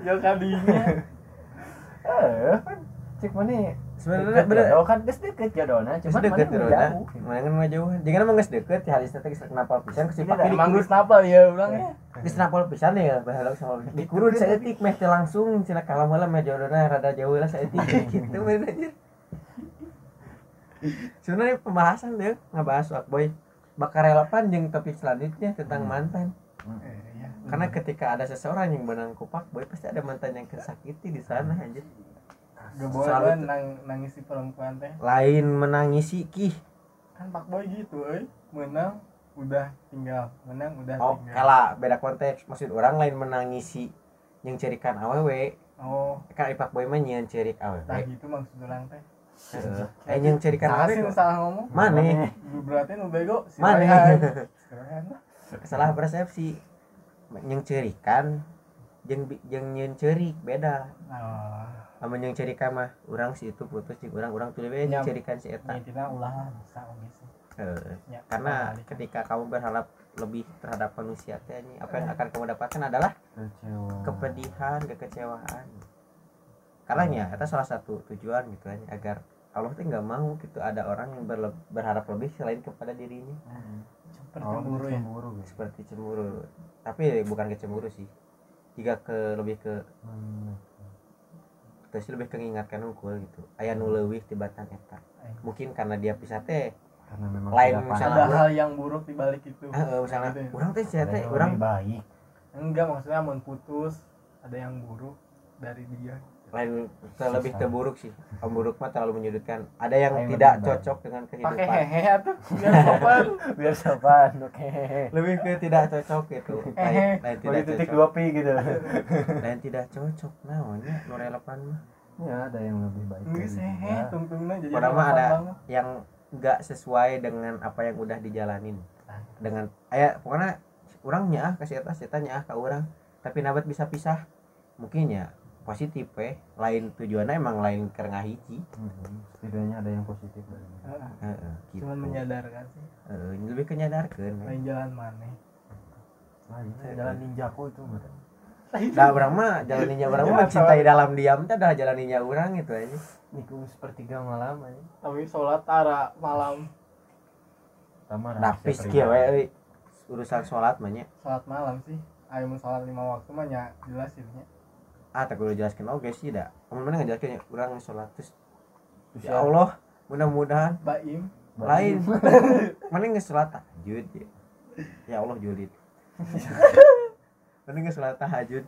ya kadinya Eh, cek mana? sebenarnya Deket bener. jodoh kan geus deket jodohna, Geus cuman deket mana jodohna. jauh. Mana kan ngajauhan. Jangan mah geus deket ya halis teh geus kenapa pisan geus Tidak, dipake emang dikurut. geus napal ya ulang ya Geus kenapa pisan ya bahalog sama dikurut saeutik meh teh langsung cenah kalam heula meh jodohna rada jauh lah saeutik gitu bener anjir. Sebenarnya pembahasan deh ngebahas fuckboy bakal relevan jeung topik selanjutnya tentang mantan. eh, iya. Karena ketika ada seseorang yang menang kupak boy pasti ada mantan yang kesakiti di sana anjir. gak boleh nang nangis si perempuan teh Lain menangisi kih. kan pak boy gitu eh menang udah tinggal menang udah Oh, tinggal kalah beda konteks. Maksud orang lain menangisi yang cerikan awewe. oh Kan ipak boy mah nyeun cerik nah awewe. gitu maksud orang teh Eh yang salah awewe sih kok. salah ngomong Mana? berarti nu bego si Mana? Salah persepsi. Yang cerikan bi- jeung nyeun cerik beda. nah Amun yang cerikan mah urang si itu putus jeung urang-urang tuluy we Nyam. yang cerikan si eta. intinya ulah bisa oke sih Heeh. Ya, karena ketika kamu berharap lebih terhadap manusia teh anjing, apa yang akan kamu dapatkan adalah kepedihan kekecewaan karena ya itu salah satu tujuan gitu kan agar Allah tuh nggak mau gitu ada orang yang berle- berharap lebih selain kepada dirinya. Cepet Oh, cemburu ya? cemburu, guys. seperti cemburu. Tapi bukan kecemburu sih. Jika ke lebih ke Hmm. teu sih lebih kengingatkan unggul gitu. Aya nu leuwih tibatan eta. Mungkin karena dia pisah teh karena memang Lain misalnya ada hal yang buruk di balik itu. Heeh, misalnya Gitu ya. orang teh sia Ada teh? orang baik. Enggak maksudnya mau putus ada yang buruk dari dia lain terlebih terburuk sih. Om buruk mah terlalu menyudutkan. Ada yang Lain tidak lebih baik. cocok dengan pakai kehidupan hehe tuh biar sopan. Biar sopan oke. Lebih ke tidak cocok gitu lain, tidak titik cocok. dua pi gitu. Lain tidak cocok namanya nu relevan mah. Ya ada yang lebih baik enggak dari sih dia. tungtungnya jadi Padahal mah ada banget. yang nggak sesuai dengan apa yang udah dijalanin. Dengan aya pokoknya orangnya ah kasih atas ceritanya ah ke orang. Tapi nabat bisa pisah. Mungkin ya positif eh lain tujuannya emang lain karena hiji Mhm. setidaknya ada yang positif dari. Heeh. Heeh, gitu. cuman menyadarkan sih Heeh, lebih kenyadarkan lain jalan mana lain jalan ninjaku itu Nah, orang mah jalan ninja orang mah mencintai dalam diam itu adalah jalan ninja orang gitu aja. nikung sepertiga malam aja tapi sholat tara malam sama Rapis kieu we euy. Urusan sholat mah nya. sholat malam sih ayo mau sholat lima waktu mah ya jelas ini Ah, tak kudu jelaskeun oge sih da. Kamu mana urang sholat. Terus Terus ya Allah, mudah-mudahan baim. lain. Mana nggak sholat tahajud ya. Ya Allah julid. Mana nggak sholat tahajud.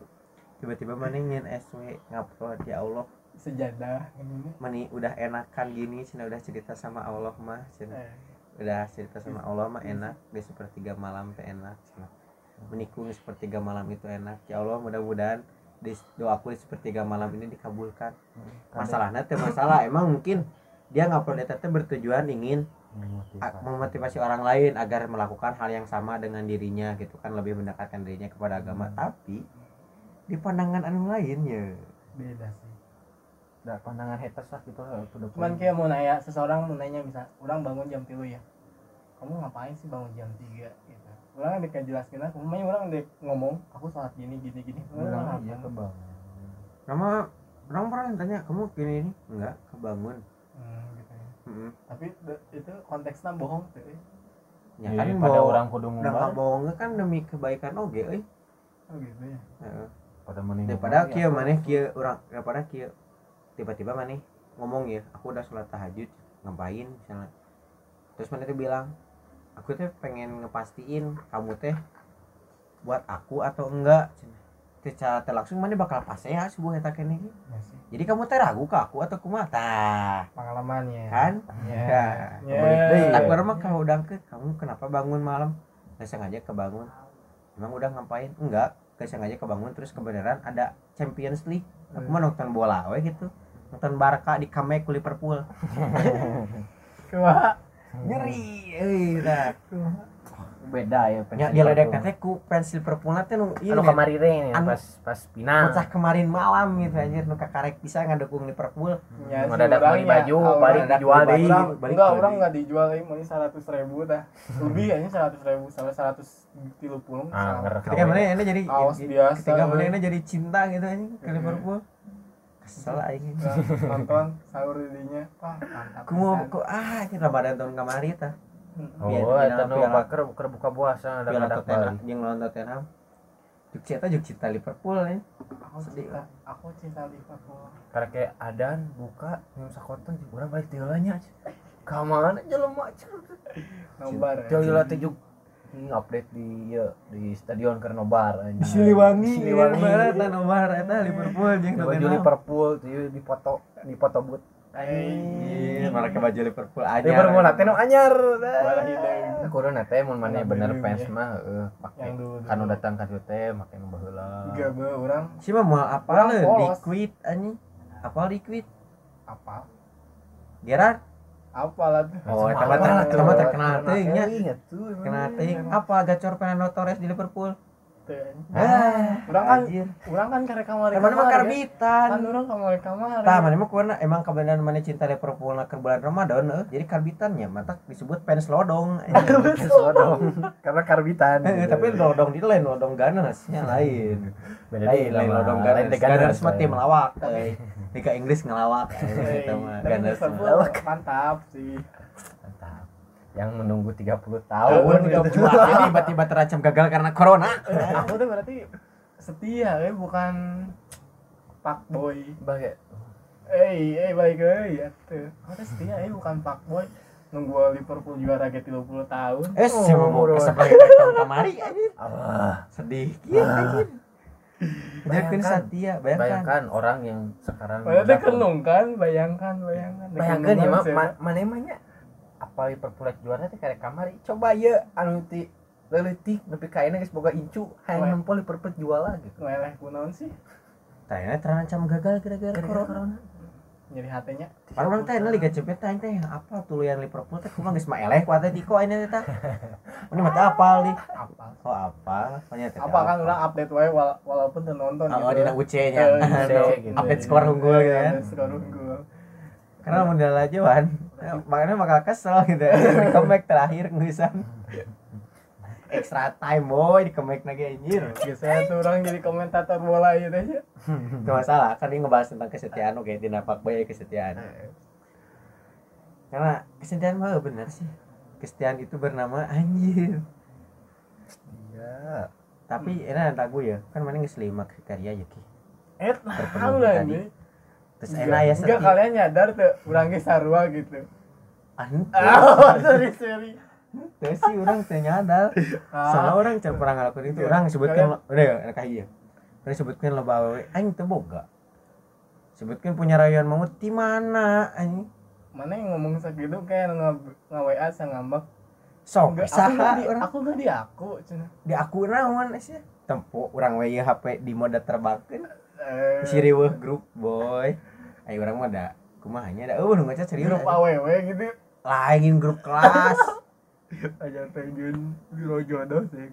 Tiba-tiba mana ingin SW ngupload ya Allah. Sejadah ini mani udah enakan gini cina udah cerita sama Allah mah cina. Eh, udah cerita sama Allah mah enak di sepertiga malam teh enak cina. Menikung di sepertiga malam itu enak ya Allah mudah-mudahan doaku di sepertiga malam ini dikabulkan. Masalahnya teh masalah. Emang mungkin dia ngupload eta teh bertujuan ingin a- memotivasi. orang lain agar melakukan hal yang sama dengan dirinya gitu kan lebih mendekatkan dirinya kepada agama. Tapi di pandangan anu lain ya beda sih. Nah, pandangan haters lah gitu lah udah cuman kayak mau nanya seseorang mau nanya bisa orang bangun jam tilu ya? Kamu ngapain sih bangun jam 3 gitu orang dek jelaskan aku makanya orang dek ngomong aku sholat gini gini gini orang aja apa? ke bang nama orang pernah tanya kamu gini ini enggak kebangun. Hmm, gitu ya. Mm-mm. tapi itu konteksnya bohong tuh eh. ya Jadi kan pada orang kudu ngumbar bohongnya kan demi kebaikan oge euy oh gitu ya. Heeh. pada mending daripada ngumbar, kieu ya, maneh kieu urang daripada kieu tiba-tiba maneh ngomong ya aku udah sholat tahajud ngapain? misalnya. Terus maneh tuh bilang aku teh pengen ngepastiin kamu teh buat aku atau enggak. Cenah. Teh cara teh langsung maneh bakal pasea subuh eta keneh ge. ya sih. Jadi kamu teh ragu ke aku atau kumaha tah. Pengalamannya kan? Ya ya Ya. tak urang mah kalau udah ke kamu kenapa bangun malam? Nggak sengaja kebangun emang udah ngapain? Enggak. Nggak sengaja kebangun terus kebenaran ada Champions League. Aku mah nonton bola we gitu. Nonton Barca di Kamek ku Liverpool? nyeri. Euy tah beda ya nya dia ledek teh ku fans Liverpool teh nu ieu anu nya, kamari ini Anu- pas pas final bocah kemarin malam gitu anjir nu kakarek bisa ngadukung Liverpool Ya, sih, Mendadak orang beli ya, baju, balik dijual deui. enggak deui. orang nggak dijual ini mau seratus ribu dah. Lebih seratus ribu sampai seratus tiga puluh. Ah ngerek ketika mana ini jadi Kaos biasa, ketika mana euy. ini jadi cinta gitu anjing ke Iya. Liverpool kesel aing nonton sahur didinya wah mantap. Ku mau pisan. ku ah ini Ramadan tahun kemarin tah. Oh eta nu baker keur buka puasa ada piala ada Tottenham yang lawan Tottenham. Juk cinta juk cinta Liverpool ya. Aku Sedih. cinta aku cinta Liverpool. Karena kayak adan buka minum sakoton jeung urang balik tiulanya ka mana jelema nobar ya. tiula teh juk update di ya, di stadion keur nobar anjing. Siliwangi Siliwangi. barat nomor eta Liverpool jeung Di baju Liverpool tuh di foto di foto boot Iya, malah ke baju Liverpool aja. Liverpool nate nu anyar. Nah, nate mun maneh Bola bener fans ya. mah heeh Yang dulu- kanu dulu. datang ka teh make nu baheula tiga be orang Si mah mau apa Orang le? polos. Liquid anjing. Apa liquid? apa Gerard. Apa lah tuh Oh, eta mah terkenal teuing nya. inget tuh. Kenal teuing apa gacor Fernando Torres di Liverpool? Ah, Orang kan orang kan karek Emang mah kan karbitan. orang kamar kamar Tah, mana mah emang kebenaran mana cinta na ke bulan Ramadan euy. Jadi karbitannya mata disebut fans lodong. Sodong. karena karbitan Eh, tapi lodong di lain lodong ganas nya lain. Lain lain lodong ganas. lain Ganas mah tim ngelawak euy. Liga Inggris ngelawak. eh, ganas. Mah. mantap sih. Yang menunggu 30 Tahun tahun udah jual ini tiba-tiba terancam gagal karena corona. aku tuh berarti setia ya bukan pak boy Bagi- eh eh balik lagi ya tuh mana setia eh bukan fuckboy nunggu Liverpool juara ke 30 tahun Eh, Oh, saya mau kesempatan tahun kemari anjir. Allah Sedih. Iya anjir. Jangan Bayangkan. setia, bayangkan. bayangkan orang yang sekarang kenung kan, bayangkan, bayangkan. bayangkan ya Kenungan, mah saya. ma- mana emangnya apa Liverpool rek juara teh karek kamari coba ya anu ti leutik nepi ka ayeuna geus boga incu hayang nempo Liverpool juara gitu Meleh kunaon sih? Tanya terancam gagal gara-gara corona. Nyeri hatenya. Orang teh Liga Champions teh teh apa tuluyan Liverpool teh kumaha geus mah eleh ku Atletico ayeuna teh. Ini mah apal di. Apa? Oh apa? Pokoknya teh. Apa kan udah update wae wala- walaupun teu nonton Oh, gitu. dina. Eh, Anu, gitu. Update skor unggul gitu kan. Update skor unggul. Karena modal ajuan. Makanya bakal kesel gitu. Di comeback terakhir ngisan. Extra time boy di comeback lagi anjir. Biasanya tuh orang jadi komentator bola gitu aja. Itu masalah kan ini ngebahas tentang kesetiaan oke di napak boy kesetiaan. Karena kesetiaan mah bener sih. Kesetiaan itu bernama anjir. iya Tapi ini ada gue ya, kan mana geus lima kriteria ya ki. Eh, nah lah ini. Terus enak ya Enggak kalian nyadar tuh, orang ge sarua gitu. Ah, sorry sorry. Teu sih orang teu nyadar. Soalnya orang can pernah ngelakuin itu. Iya. Orang sebutkan udah ya enak iya. Orang sebutkan lo bawa aing teu boga. Sebutkan punya rayuan maut di mana anjing? Mana yang ngomong segitu kayak nge WA sang ngambek. Sok Enggak, aku saha di, orang aku nggak di aku, di aku naon sih? Tempo urang we ieu HP di mode terbangkeun. Eh, Si riweuh grup boy. Ayo urang mah da kumahanya da eueuh nu ngaca serius. grup. AWW gitu. Lain grup kelas. Aja pengen biro jodoh sih.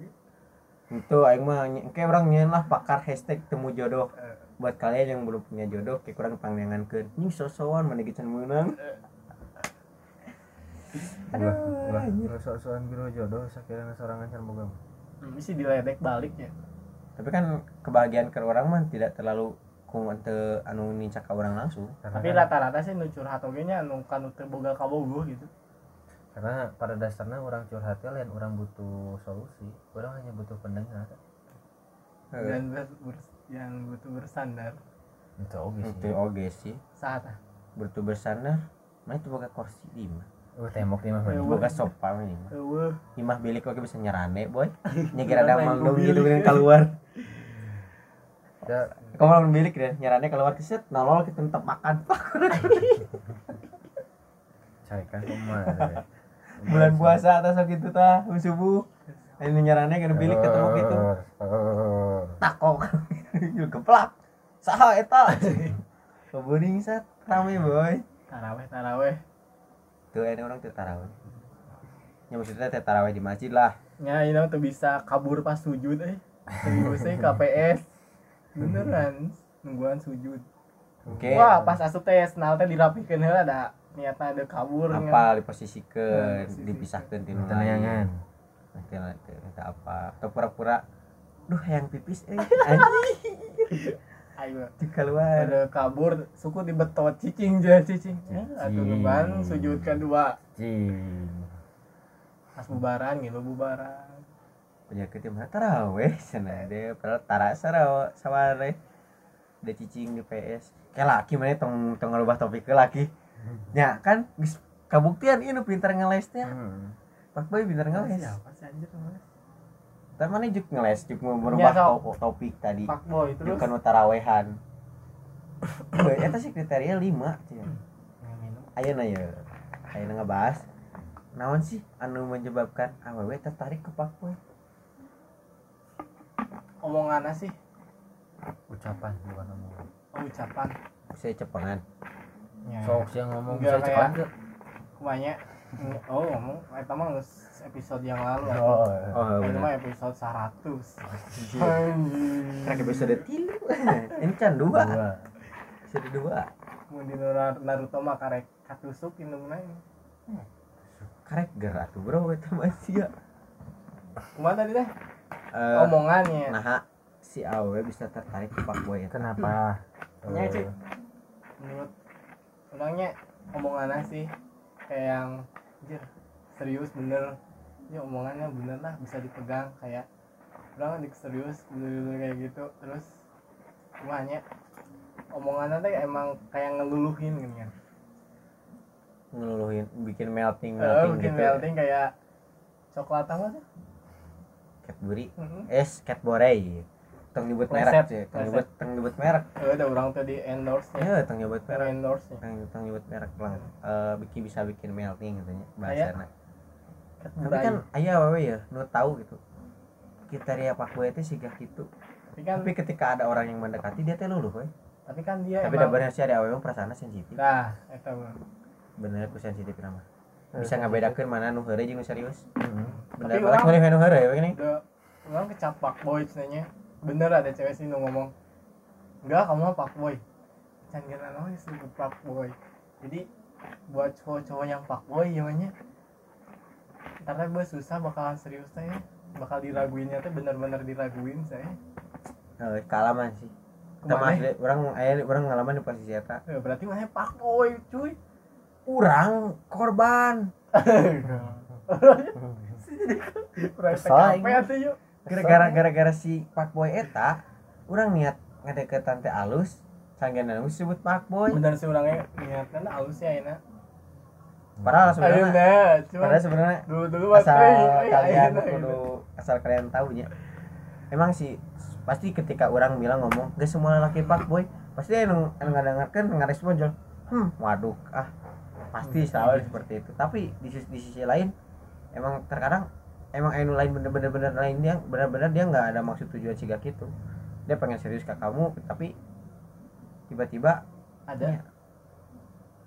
Itu aing mah kayak orang nyeun lah pakar hashtag temu jodoh. Eh, Buat kalian yang belum punya jodoh kayak kurang pangdengankeun. Ini sosowan mana gitu menang. ulah ulah ulah sok-sokan biro jodoh sakirana sorangan can boga hmm, sih diledek balik ya. Tapi kan kebahagiaan ke orang mah tidak terlalu ku teu anu nincak orang langsung. karena Tapi kan- rata-rata sih nu curhat oge nya anu kanu teu boga kabogoh gitu. karena pada dasarnya orang curhat teh lain orang butuh solusi orang hanya butuh pendengar. Dan ber, ber- yang butuh bersandar itu oke sih Itu oge sih. saat ah. Butuh bersandar. Mah itu boga kursi di mah. uh tembok nih mah Eh. Boga sofa mah ini mah. Eueuh. Imah bilik oge bisa nyerane boy. Nyegir ada manggung bilik. gitu kan keluar. Ya, Kamu lawan bilik deh, nyerane keluar keset, nolol kita tetap makan. carikan rumah Bulan puasa atas gitu tah, subuh. Ini nyerane kan bilik ketemu gitu. takok Yuk geplak saha eta kebuning sat rame boy Taraweh taraweh. tuh ini orang tuh tarawih ya maksudnya teh tarawih di masjid lah Nya ini tuh bisa kabur pas sujud eh. Serius eh KPS. Beneran nungguan sujud. oke Wah, pas asup teh senal teh dirapikeun heula ada niatna ada kabur apa diposisikan Nah, dipisahkan tinu Tenayangan. nanti nanti nanti apa atau pura-pura duh yang pipis eh anjing Ayo. di keluar Ada kabur suku dibetot cicing je cicing. Ya, atuh Cicing. beban sujud kedua Cing. pas bubaran gitu bubaran. Penyakit yang taraweh sana deh padahal tara sarawa saware ada cicing di PS kayak laki mana tong tong ngerubah topik ke laki. Ya kan kabuktian ini pintar ngeles teh Hmm. pak boy pintar ngeles. Siapa sih anjir namanya? tapi mana juk ngeles juk mau merubah Ya, so. to- topik tadi. Pak Boy juk kan tarawehan. Eta sih kriteria lima cia. Yang minum. ayeuna ya ayeuna ngebahas. Naon sih anu menyebabkan awewe tertarik ke pak boy omongannya sih? Ucapan bukan omongan. Oh, ucapan. Saya cepengan. Ya. sok yang ngomong saya kayak- tuh. kumanya. Oh ngomong eta mah geus episode yang lalu. Oh oh Ini benar. mah episode 100 Karena episode tilu. Ini can dua. Episode dua. Mun di Nar- Naruto mah karek katusuk indungna ini. karek gerak tuh bro itu masih ya. Kumaha tadi teh? Eh, Omongannya. nah si awewe bisa tertarik ke pak boy eta. kenapa Ya, Eh, Cik. Menurut orangnya omongannya sih kayak yang anjir serius bener. Ya omongannya bener lah bisa dipegang kayak orang dik serius bener-bener kayak gitu terus kumanya omongannya teh emang kayak ngeluluhin gitu kan ngeluluhin bikin melting melting bikin gitu melting kayak coklat apa tuh Cadbury Heeh. es Cadbury. Tong nyebut merek sih tong nyebut tong nyebut merek. Eh, ada orang tuh di endorse ya. Tong nyebut merek. Endorse nya tong tong nyebut merek lah. Eh, bikin bisa bikin melting katanya Aya. bahasana tapi kan ayah wae ya? Nu tahu gitu. Kriteria pak boy itu sih gitu. Tapi kan tapi ketika ada orang yang mendekati dia teh luluh we tapi kan dia tapi emang bener sih ada awalnya perasaan sensitif. Nah itu bener aku sensitif nama bisa ngabedakeun mana nu heureuy jeung serius. Bener Tapi banget. orang- mana nu ya begini orang kecap pak boy cenanya bener ada cewek sih nu ngomong enggak kamu mah pak boy. Kira namanya disebut pak boy. Jadi buat cowok-cowok yang pak boy namanya ntar teh gue susah bakalan serius teh ya. bakal diraguinnya tuh bener-bener diraguin saya Eh, kealaman sih. Kita Ke mana? mah asli- orang orang ngalaman di posisi eta. Eh, berarti mana pak boy cuy urang korban. Gara-gara gara-gara si Pak Boy eta orang niat ngadeketan teh alus. Sanggeuna nu disebut Pak Boy. Bener sih orangnya niatnya halus ya enak padahal sebenarnya padahal sebenarnya dulu dulu asal kalian kudu asal kalian tahunya emang sih pasti ketika orang bilang ngomong gak semua laki Pak Boy pasti anu anu ngadengarkeun ngarespon jual hmm waduh ah pasti selalu seperti itu. Tapi di sisi, di sisi lain emang terkadang emang anu lain bener-bener bener lain dia bener-bener dia nggak ada maksud tujuan sigak gitu dia pengen serius ke kamu tapi tiba-tiba ada.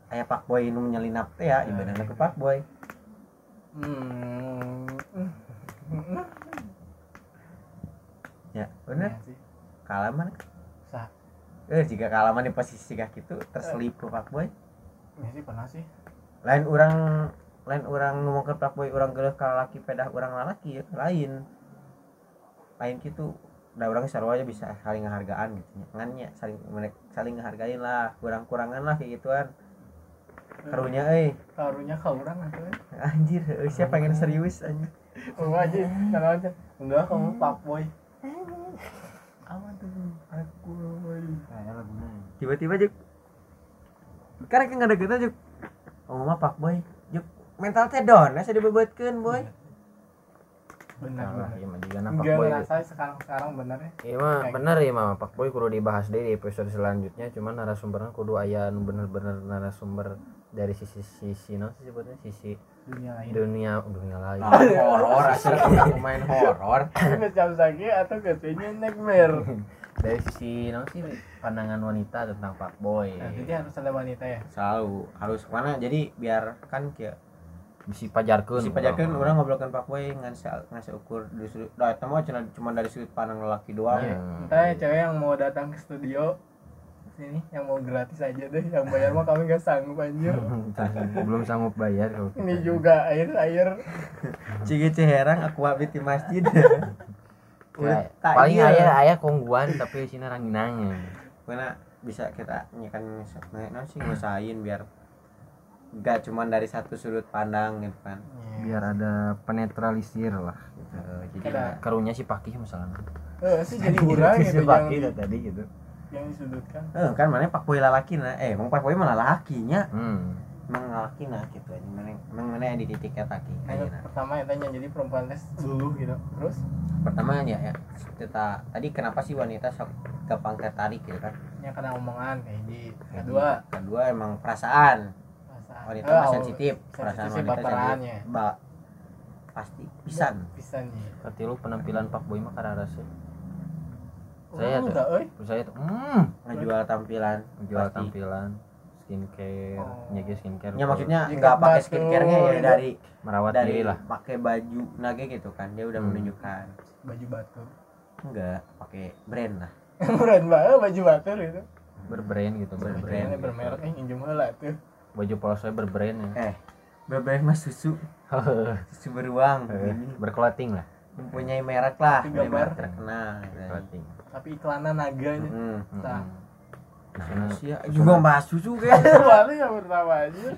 kayak Pak Boy nu nyelinap ya ibaratnya ke Pak Boy. Hmm. Ya bener sih. kalaman. Sah. eh jika kalaman di posisi kayak gitu terselip ke Pak Boy. Iya sih pernah sih lain orang lain orang ngomong ke Pak Boy orang geuleuh ka laki pedah orang lalaki ya lain. Lain gitu udah orang sarua aja bisa saling ngehargaan gitu nya. Ngan nya saling saling ngehargain lah kurang kurangan lah kayak gituan. Karunya euy. Karunya kau orang atau anjir euy siapa pengen serius anjir. Oh aja kalau aja. Enggak kamu pak boy. Apa tuh. Aku boy. Kayak lagunya tiba-tiba juk. Karena kan nggak ada kita juk oh mah Pak Boy juk mental teh down asa dibebeutkeun boy. Benar Nah, benar. iya mah juga pak enggak boy. ngerasa sekarang sekarang bener ya. Iya mah bener ya mah pak boy kudu dibahas deh di episode selanjutnya. Cuman narasumbernya kudu aya nu bener-bener narasumber dari sisi sisi no sebutnya sisi dunia lain. dunia dunia lain. Horor. Asal kita main horor. Ngecap sakit atau katanya nightmare dari sisi no sih pandangan wanita tentang pak boy. Nah, jadi harus ada wanita ya? Selalu harus. Mana jadi biar kan kayak bisa pajarkeun si pajakeun orang ngobrolkan Pak Boy ngan ngasih ukur dari sudut eta mah cuma cuma dari sudut pandang lelaki doang. Iya. entah ya cewek yang mau datang ke studio sini yang mau gratis aja deh yang bayar mah kami gak sanggup anjir. Belum sanggup bayar kalau ini juga air air. Cigi ciherang aku habis di masjid Ya, paling iya. ayah ayah kongguan tapi sini ranginangnya karena bisa kita nyekan nah, sih ngusahain biar gak cuma dari satu sudut pandang gitu kan. Biar ada penetralisir lah. Gitu. Eh, jadi Kada. karunya si pakih misalnya. Eh sih jadi kurang si gitu yang, pakih tadi gitu. yang disudutkan. Eh kan mana Pak Boy lalaki nah eh emang Pak Boy malah lakinya hmm emang lalaki nah gitu aja mana emang mana yang di titiknya taki pertama ya tanya jadi perempuan tes dulu gitu. Terus? Pertama ya ya kita tadi kenapa sih wanita sok gampang tertarik gitu kan? Yang kena omongan kayak di kedua? kedua emang perasaan. Perasaan. Wanita oh, sensitif perasaan wanita sensitif. ba pasti pisan. Pisan nih berarti lu penampilan pak boy mah kada rasa. Saya Saya tuh. saya tuh hmm. Ngejual tampilan. Jual pasti. tampilan skincare Oh. nyaga skincare ya maksudnya nggak pakai batu, skincare-nya ya gitu. dari merawat dari diri lah. pakai baju nage gitu kan dia udah Hmm. menunjukkan. Baju batu enggak pakai brand lah. Keren banget baju batu gitu berbrand gitu Berbrand. bermerek yang injem heula tuh. Baju polos saya berbrand ya. Eh berbrand mah susu. Susu beruang. Ini berclothing lah. mempunyai merek lah. Merek terkenal. Gitu. tapi iklannya naganya Hmm. Tah. Sana- Sia, juga bahas susu kan baru yang pertama aja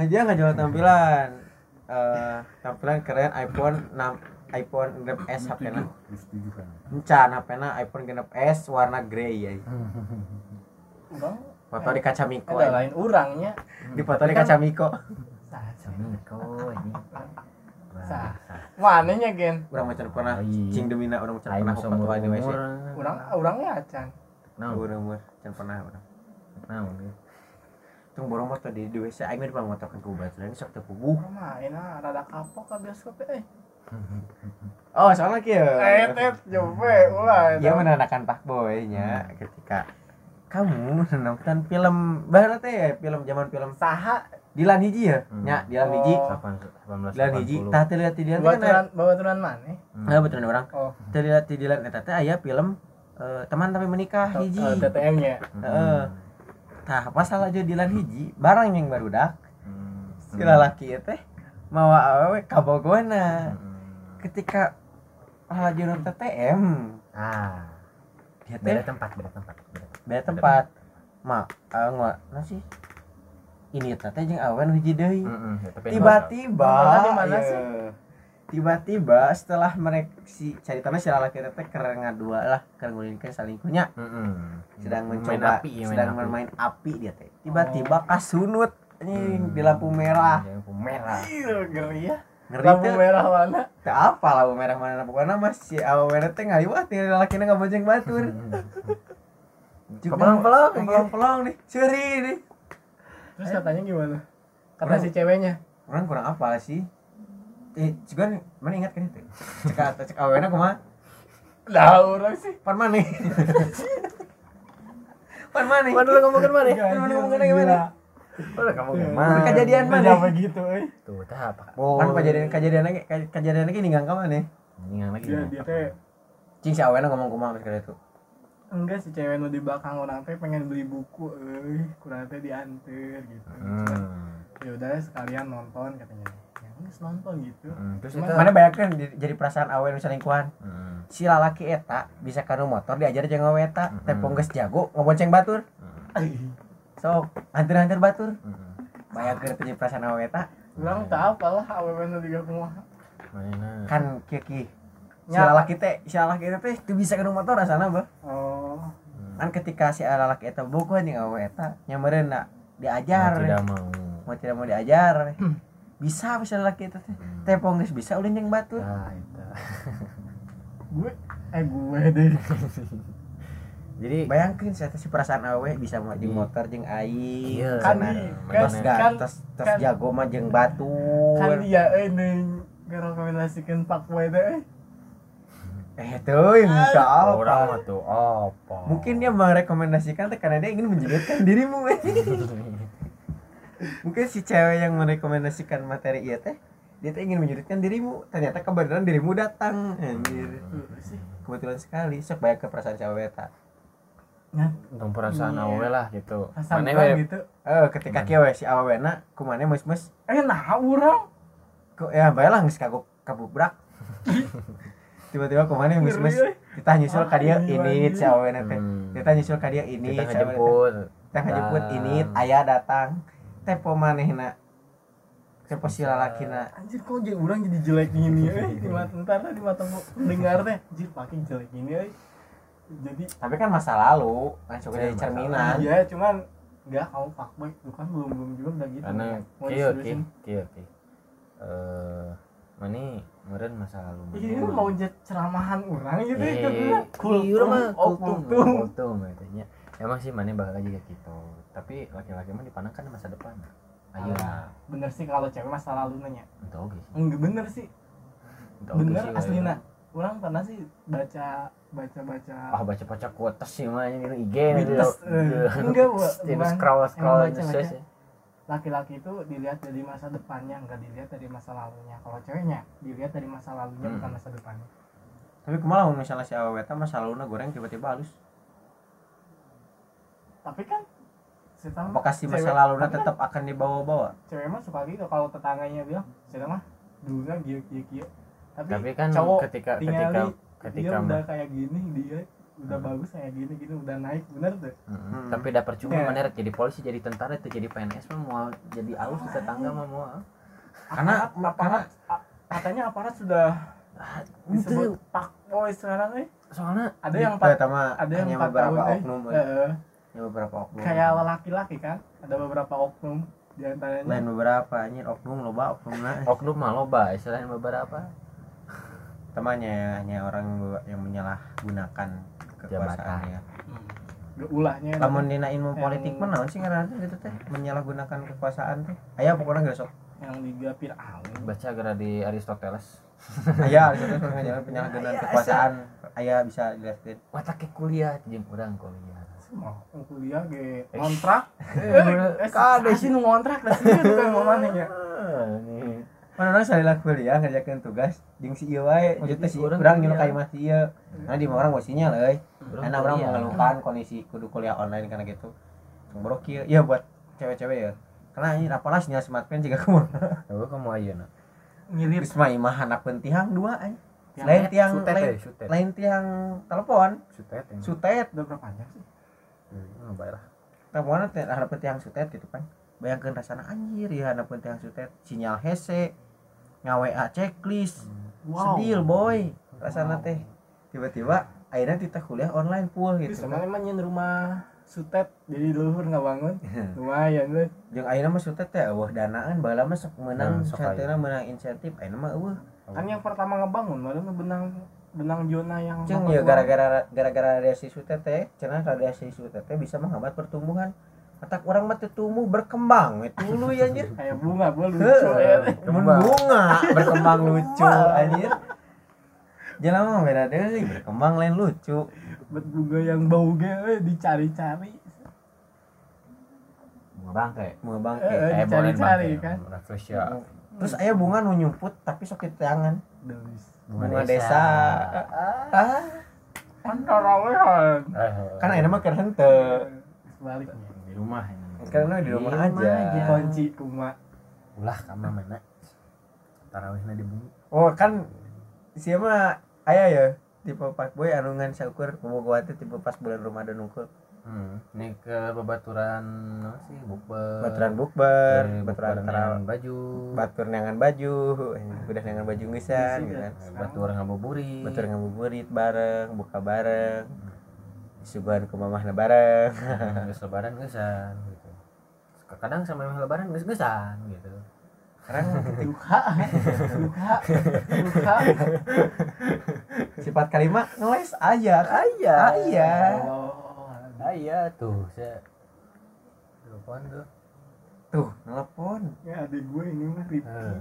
dia nggak jual tampilan. Eh, tampilan keren iPhone 6 iPhone genep S HP na encan HP na iPhone genep S warna grey ya. Urang foto di kaca miko ada lain urangnya di foto di kaca miko. Sah Samiko ini. Sah. mananya gen? Orang macam pernah Oh, iya. cing demina orang macam pernah mah foto WC umur. Urang urangnya acan nah umur umur macam pernah orang nah gitu. tung borong motor di di WC aing mah motor kan ku batu ini sok teu puguh main ah rada kapok ka bioskop eh. Oh soalnya kieu. Eh tet coba ulah Dia menandakan Pak Boy nya ketika kamu menonton film baheula teh film zaman film saha. Dilan hiji ya? Hmm. nya Dilan hiji. Oh. 18 Dilan hiji. 1880 tah teu lihat di Dilan teh kan baturan baturan mana? Ah betul orang. Oh. Teu lihat di Dilan eta teh aya film eh, teman tapi menikah hiji. oh, TTM nya Heeh. tah masalah jeung Dilan hiji barang yang barudak Hmm. si lalaki teh mawa awewe ka Bogona. Hmm. ketika laju TTM ah. Dia beda teh tempat beda tempat beda tempat. beda tempat. mak eh nggak nasi ini teh jeung awen hiji deui. Mm-mm, ya, tapi tiba-tiba. di mana ya, sih? Tiba-tiba setelah mereka si caritana si lalaki teh keur ngadua lah keur ngulinkeun salingkuhnya Mm-mm. sedang Main mencoba api, ya, main sedang api. bermain api dia teh tiba-tiba kasunut anjing Hmm. di lampu merah lampu merah Iya, ngeri ya. ngeri Lampu teh merah mana? teu apa lampu merah mana pokoknya mas si awewe teh ngaliwat tinggal lalakina ngabojeng batur Kepelang-pelang, pelang-pelang nih ceri nih Terus katanya gimana? Kata Orang- si ceweknya. orang kurang apa sih eh juga mana ingat kan itu cek cek awena kumaha Lah, orang sih. pan mana pan mana Mana lu ngomongin mana? Gak, Mana ngomongin gimana? Udah kamu Iya. gimana? Kejadian mana? Udah begitu, eh. Tuh, tah apa? kan kejadian kejadian lagi kejadian lagi ninggang ka mana Ini lagi. Dia dia teh cing si awena ngomong kumaha sekali itu enggak si cewek nu di belakang orang teh pengen beli buku euy kurang teh diantar gitu Hmm. ya udah sekalian nonton katanya nggak nonton gitu Hmm, Terus Cuman itu mana bayangkan di- jadi perasaan awen selingkuhan Hmm. si lalaki eta bisa kanu motor diajar jeung awe eta Mm-mm. tepung geus jago ngebonceng batur Hmm. sok antir-antir batur Hmm. bayangkeun teh jadi perasaan awe eta orang tak apalah awewe nu diga kumaha Mana? kan kieu ki si lalaki teh si lalaki teh teu bisa kanu motor rasana bah oh Hmm. kan ketika si lalaki eta buku anjing awe eta nya meureun na Mau diajar tidak mau. mau tidak mau diajar bisa bisa laki itu teh Hmm. tepung geus bisa ulin jeung batur Nah, itu. gue eh gue deh Jadi bayangkeun saya teh si perasaan awe bisa mah jeung Iya. motor jeung aing Iya, kan di Terus kan kan terus terus kan- jago mah jeung batur kan dia eh neng ngerekomendasikan pak boy teh eh. eh tuh minta orang apa mah tuh apa? mungkin dia merekomendasikan teh karena dia ingin menjelitkan dirimu mungkin si cewek yang merekomendasikan materi iya teh dia teh ingin menjelitkan dirimu. Ternyata kebenaran dirimu datang. Anjir. Kebetulan sekali sok bayar ke perasaan cewek eta Untung perasaan Iya. awe lah gitu. Mana gitu. Eh ketika kieu we si awewena kumane mus-mus eh nah orang kok ya bae lah geus kagok kabubrak. Tiba-tiba kumane mus-mus kita nyusul ka dia ini si anjing. awewena teh. Hmm. kita nyusul ka dia ini kita ngejemput. kita ngejemput ini ayah datang tepo manehna tepo si lalakina anjir kok jadi orang jadi jelek gini eh? Di mata ntar lah di mata pendengar teh anjir pakai jelek gini eh. Jadi tapi kan masa lalu langsung Iya, jadi masa cerminan. Iya cuman enggak kamu fuckboy. Itu kan belum belum juga udah gitu. Karena mau ki, diseriusin kieu ki. Eh, mana meureun masa lalu. ini kan mau jadi ceramahan orang gitu Eh, itu bener. iya mah oh kultum, kultum kultum. Emang sih mana bakal juga gitu. Tapi laki-laki mah dipandang kan masa depan. Ayo Ah, bener sih kalau cewek masa lalu nanya Entah oke sih. enggak bener sih Entah bener sih, aslina we. orang pernah sih baca baca baca Ah baca baca quotes sih mah ini IG nih Mitos, eh, enggak, Bu. Terus Bukan. scroll scroll baca, baca. ya. laki-laki itu dilihat dari masa depannya enggak dilihat dari masa lalunya kalau ceweknya dilihat dari masa lalunya Hmm. bukan masa depannya tapi mun misalnya si aweweta masa lalu goreng tiba-tiba halus tapi kan tahu apakah si masa cewek- lalu kan tetap akan dibawa-bawa cewek mah suka gitu kalau tetangganya bilang saya mah dulunya gila gila gila tapi, Tapi kan cowok ketika tinggali, ketika dia ketika udah mah- kayak gini dia udah Hmm. bagus kayak gini gini udah naik bener tuh Mm-mm. Hmm. Tapi udah percuma Iya. mana rek jadi polisi jadi tentara itu jadi PNS mah mau jadi alus di tetangga mah mau. Karena- aparat, katanya aparat sudah Ah, disebut itu pak boy sekarang eh soalnya ada yang empat mah ada yang empat beberapa tahun eh oknum eh. Ya beberapa oknum kayak laki-laki kan ada beberapa oknum di antaranya lain beberapa anjir oknum loba oknum nah oknum mah loba istilahnya beberapa temannya hanya orang yang menyalahgunakan kekuasaannya Gak ulahnya lamun dina ilmu politik mah naon sih ngaranna gitu teh menyalahgunakan kekuasaan teh aya pokoknya gak sok yang digapir awin baca gara di Aristoteles aya itu teh penyalahgunaan kekuasaan aya bisa dijelaskeun wataknya kuliah jeung urang kuliah kuliah ge kontrak Eh, eh kade sih nu ngontrak da sih. Tuh kan mamana nya nih mana orang salila kuliah ngerjakeun tugas. Jeung si ieu wae Oh, jadi jadi si urang urang nyuruh kuliah. ka imah si ieu nah di mah orang mau sinyal euy Urang Karena orang mengeluhkan kondisi kudu kuliah online karena gitu. Bro kieu iya buat cewek-cewek ya. Karena ini apalah sinyal smartphone juga kamu. Tahu kamu ayeuna ngirit Geus mah imah handapkeun tihang dua ay. Lain tiang lain, eh, lain tiang telepon, sutet yang sutet. udah berapa jam sih Hmm, bayar lah Telepon teh handapkeun tiang sutet gitu kan. Bayangkeun rasana anjir ya handapkeun tiang sutet, sinyal hese, ngawa checklist. Sedil boy. Rasana teh tiba-tiba akhirnya kita kuliah online full gitu. mana kan. emang nyen rumah sutet jadi luhur nggak bangun. Lumayan lu Jeung ayeuna mah sutet teh eueuh danaan baheula mah sok Nah, sok satena meunang insentif ayeuna mah eueuh. kan yang pertama ngebangun malah benang benang zona yang Ceng ya gara-gara gara-gara radiasi sutet teh, cenah radiasi sutet teh bisa menghambat pertumbuhan. Otak orang mah teu tumbuh berkembang we dulu ya anjir. kayak bunga gua lucu ya Mun bunga berkembang lucu anjir. Jalan mah beda deui, berkembang lain lucu. bet bunga yang bau ge eh, dicari-cari bunga bangke Bunga bangke. Eh, eh dicari-cari, bangke. kan? rafflesia Terus aya bunga nu nyumput tapi sok di tangan. Delis. Bunga desa. Ah, kan tarawehan kan ayeuna mah keur henteu. sebaliknya di rumah ini Sekarang mah di rumah Di rumah aja. aja. kunci rumah ulah kama mana tarawihna di bumi Oh kan siapa aya ya tipe pak boy anu ngan saukur bobogoh teh tipe pas bulan Ramadan unggul hmm. ini ke babaturan no sih? Bukber. Baturan bukber Eh, baturan neangan baju. Batur neangan baju udah neangan baju ngesan gitu kan. Eh, batur ngabuburit. Batur ngabuburit bareng buka bareng. Suguhan ke mamahna bareng geus lebaran geusan gitu. Kadang sama yang lebaran geus geusan gitu. Sekarang duka duka duka sifat kalimat ngeles aja Aya. aya oh aya tuh saya telepon tuh. Tuh nelpon ya adik gue ini mah Rifki. Eh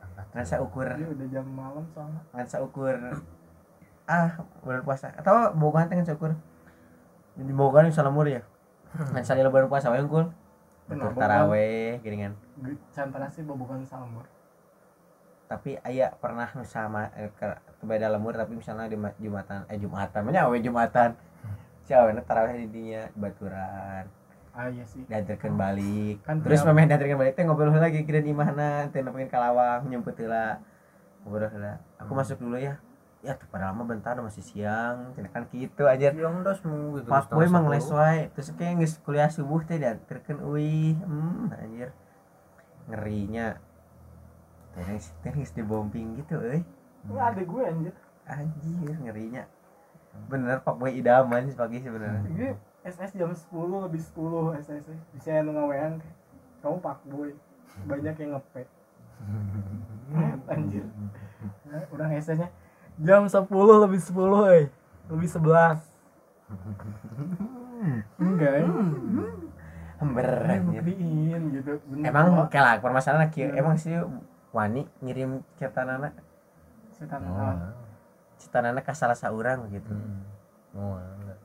angkat ngan ukur. Dia udah jam malam soalnya. Ngan ukur. Ah bulan puasa. Atau bogaan teh ngan ukur? Di bogaan salamur ya? Ngan salila bulan puasa wae unggul Betul taraweh gini kan. Cantana sih bukan salmur tapi aya pernah nu sama eh, beda lemur tapi misalnya di ma- jumatan eh jumatan mana awe jumatan si awena taraweh di dinya baturan. Ah iya sih. Diantarkan balik. Kan terus memang diantarkan balik teh ngobrol lagi kira di mana teh nepengen kalawang nyemput heula ngobrol heula aku masuk dulu ya. Ya tuh padahal mah bentar masih siang. Cenah kan gitu aja yang dos mau gitu Boy emang sepuluh. les wae terus kayak geus kuliah subuh teh diantarkan euy hmm anjir. Ngerinya. Teh geus dibombing gitu euy. Enggak adik gue anjir. Anjir ngerinya bener Pak Boy idaman sih pagi sebenarnya. Gue SS jam 10 lebih 10 SS. Bisa yang ngawean kamu pak boy. Banyak yang ngepet anjir? Nah, orang SS nya jam 10 lebih 10 eh. Lebih 11 enggak ya Ini anjir. buktiin gitu. Bener Emang oke lah permasalahan Hmm. emang sih wani ngirim cetanana setan Oh, oh. Cetanana ka salah saurang gitu. hmm. Oh, enggak.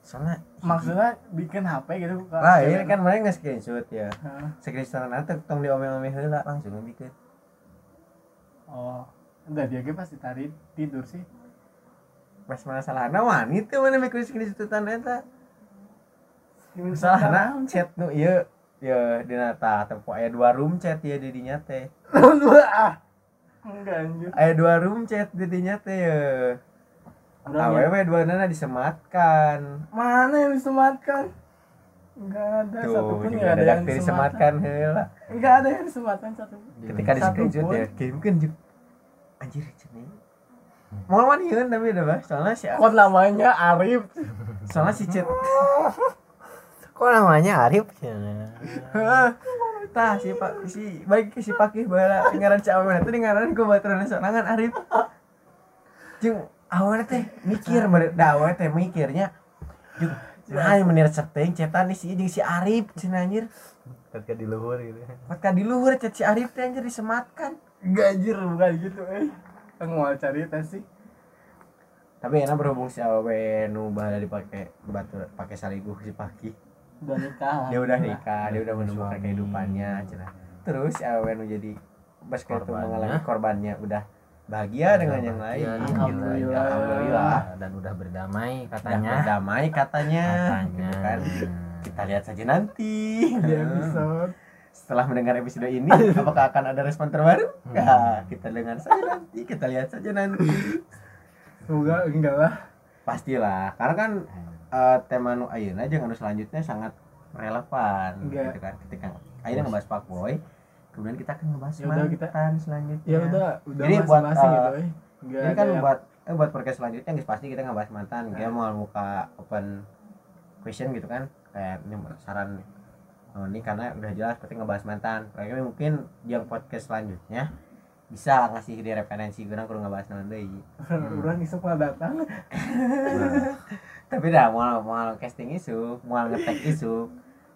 Soalnya maksudnya bikin HP gitu lah ini kan mereka nge-screenshot ya. Hah. Screenshot teh tong diome-ome heula langsung bikin. oh udah dia ge pasti tadi tidur sih Pas masalahna wani teh mana mikir screenshotan eta. Masalahna chat nu ieu ya dina ta tempo aya dua room chat ya di dinya teh. ah enggak anjir Aya dua room chat di dinya teh ya. Awewe dua nana disematkan. mana yang disematkan? Enggak ada Tuh, satupun enggak ada ada yang disematkan. heula. enggak ada yang disematkan satu ketika di screenshot ya game kan juk anjir cene mau maniun tapi udah bah soalnya si kok namanya Arif? Soalnya si chat kok namanya Arif ya? Tah si pak si baik si pakih bala. Ngaran si awewe teh ngaran ku baturan sorangan Arif. Jeung awewe teh mikir bare da awewe teh mikirnya jeung nah menir setting cetan nih si jeung si Arif anjir. Ketika di luhur gitu. Maka di luhur cet si Arif teh anjir disematkan. Gajir bukan gitu eh. Kan mau cari tes sih. Tapi enak berhubung si awewe nu bahala dipake batu pakai saliguh si pakih Udah nikah dia udah nikah dia udah menemukan Suami. kehidupannya cenah terus si awewe nu jadi pas itu Korbannya. mengalami korbannya? Udah bahagia dengan yang lain. Alhamdulillah. alhamdulillah. Dan udah berdamai Udah katanya. berdamai katanya, katanya. Gitu kan. Kita lihat saja nanti. Di episode. Setelah mendengar episode ini apakah akan ada respon terbaru? Ya kita dengar saja nanti. Kita lihat saja nanti. Semoga enggak lah. Pastilah. Karena kan eh, tema nu ayeuna jeung anu selanjutnya sangat relevan Enggak. gitu kan. Ketika ayeuna ngebahas Pak Boy kemudian kita akan ngebahas Ya udah, kita- mantan selanjutnya. Ya udah Udah Jadi buat, masing-masing eh, gitu eh Enggak ini kan yang- buat eh, buat podcast selanjutnya guys pasti kita ngebahas mantan. Dia mau buka open question gitu kan. Kayak ini saran oh, ini karena udah jelas pasti ngebahas mantan. Kayaknya mungkin yang podcast selanjutnya bisa ngasih di referensi gue kurang ngebahas nanti. Orang isuk datang tapi dah mau mau casting isu mau ngetek isu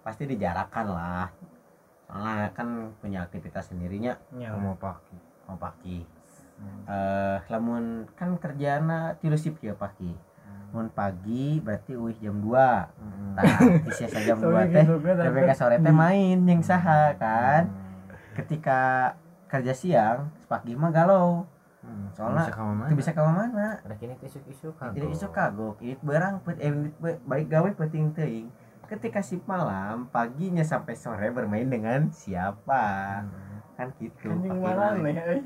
pasti dijarakkan lah. Soalnya kan punya aktivitas sendirinya Ya mau pakai mau pagi eh lamun kan kerjana tilu shift ya pagi mun pagi berarti uih jam 2 nah bisa saja jam 2 Soalnya teh. tapi ke sore teh main yang saha kan? Ketika kerja siang pagi mah galau Soalnya bisa kamu mana itu bisa ke mana ada kini isu-isu kan jadi isu kagok. Ini barang pet eh, baik gawe penting teuing ketika si malam paginya sampai sore bermain dengan siapa? Kan gitu Anjing mana main. nih eh.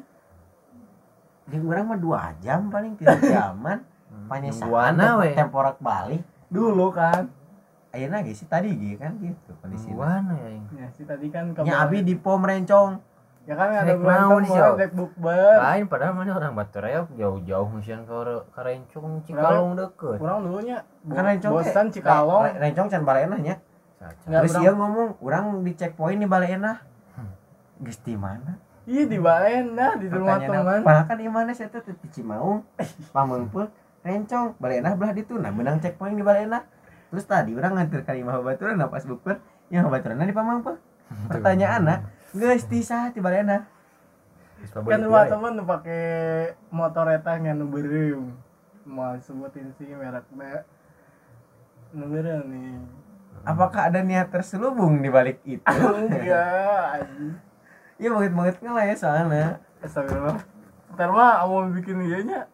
Jeung urang mah 2 jam paling 3 jaman. Panyesan Nungguana we. temporak balik. Dulu kan. Ayeuna ge sih tadi ge kan gitu kondisi Nungguana ya. Ya sih tadi kan nya abi di pom rencong Ya kan ada mau berantem orang Sob. rek bukber. Lain padahal mana orang batu reok jauh-jauh musian ke ke Rencong Cikalong deket. Kurang dulunya. Bo- rencong teh- Bosan Cikalong. Re- rencong can baleena nya. Terus dia ngomong urang di checkpoint di baleena geus di mana? Iya di Balena di rumah teman? Padahal kan di mana saya tuh di Cimaung, Pamengpeuk, Rencong, Balena belah ditu nah benang checkpoint di Balena. Terus tadi orang nganter ka imah baturan nah pas bukber, yang baturan di Pamengpeuk. Pertanyaan nah, geus di saha di Balena? Kan rumah nu pake motor eta nu beureum Mau sebutin sih merek be Nu beureum nih Apakah ada niat terselubung di balik itu? Enggak anjing. Iya banget banget lah ya soalnya. Astagfirullah Ntar mah mau bikin ianya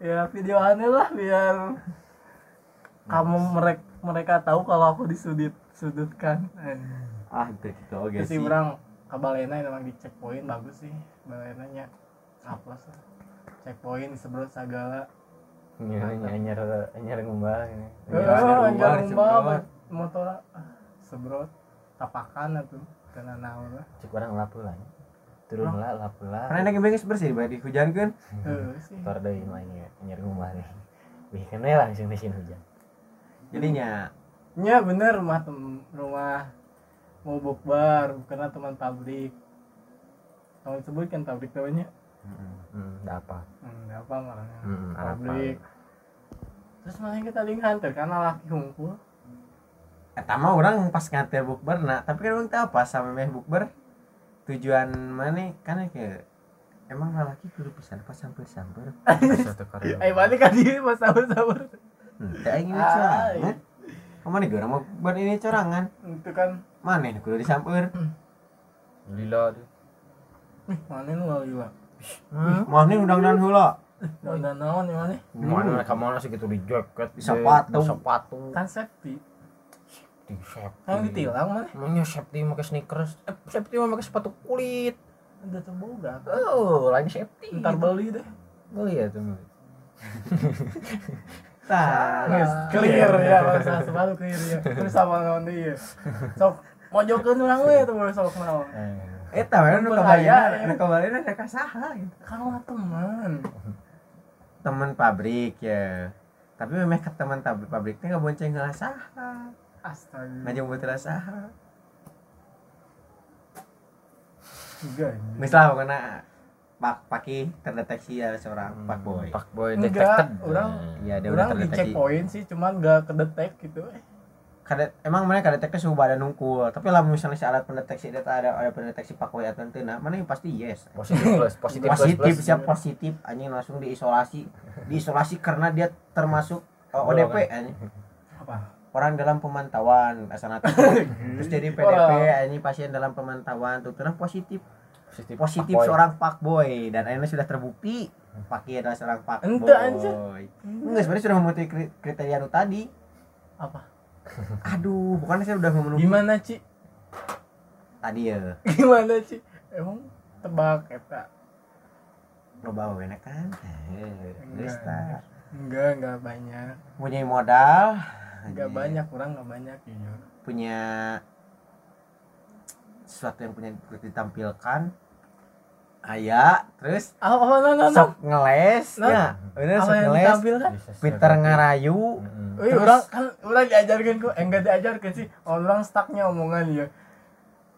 Ya video aneh lah biar Kamu mereka mereka tahu kalau aku disudut sudutkan. Ah, itu gitu oke sih. Ke Balena emang di checkpoint bagus sih Balenanya Aplos lah Checkpoint disemprot segala Iya, nyanyar nyanyar ngumbah ini. Eh, luar, rumah semprot. motor ah, sebrot tapakan atuh kena naon lah Cek orang lapu lah. Turun lah lapu lah. Karena yang bengis bersih di hujan kan. Heeh sih Tor deui mah nya nyanyar ngumbah nih. Bikin we langsung di sini hujan. Jadinya nya bener rumah rumah mau bukbar karena teman pabrik kalau disebut kan pabrik namanya? Hmm, da apa? hmm, apa marahnya Hmm, pabrik terus malah kita tadi nganter karena laki ngumpul Eta mah orang pas nganter bukber nah, tapi kan orang tahu pas sama meh bukber tujuan mana? Kan ke emang lelaki kudu pesan pas sampai sampai Satu karya. eh balik kan dia mas sabar sabar Tidak ingin Kamu nih orang mau buat ini corangan. itu kan Mana nih kudu disamper. Lila tuh. ih mana lu nggak gila Hmm. Mau nih undang-undang hula. udah naon ya mana Mana mereka mana sih gitu di jaket, Di sepatu. sepatu, kan safety di safety. yang ditilang mana Emangnya safety pakai sneakers, eh, safety mah pakai sepatu kulit. udah terboga Oh, lain safety. ntar beli deh Beli ya tuh. Tah. Yes, clear ya bahasa sepatu clear ya terus sama naon dia sok mojokeun urang we tuh sok Eh, Eta we nu ya. nu kabalina ada kasaha gitu. kalau teman Teman pabrik ya. Tapi memang ke teman pabrik teh bonceng heula saha. astaga ngajeng batura saha enggak misal karena pak paki terdeteksi ada seorang pak boy. Pak boy enggak detected. orang Iya, dia udah orang di terdeteksi. checkpoint sih cuman enggak kedetek gitu. Eh kadet emang mana kadeteknya suhu badan nungkul? Tapi lah misalnya si alat pendeteksi data ada ada pendeteksi pak boy atau nah mana yang pasti yes. Positif plus positif plus positif plus. siap positif. Anjing langsung diisolasi. Diisolasi karena dia termasuk uh, ODP anjing. Apa? Orang dalam pemantauan asal nanti. Terus jadi PDP anjing pasien dalam pemantauan tuh terus positif positif positif fuckboy. seorang pak boy dan akhirnya sudah terbukti Paki adalah seorang pak boy anjir. enggak sebenarnya sudah memenuhi kri- kriteria nu tadi. Apa? Aduh bukan saya udah memenuhi gimana Ci? Tadi ya. Gimana Ci? Emang tebak eta lo bawa enak kan? Enggak. Enggak enggak banyak. Punya modal? Enggak banyak orang enggak banyak jujur. Punya sesuatu yang punya ditampilkan ayah terus apa apa nah, nah, nah. sok ngeles Nah, ya bener sok ngeles ditampilkan pinter secara- ngarayu Mm-mm. Wih, Terus- orang kan orang diajarkan kok, enggak diajarkan sih. Orang stucknya omongan ya.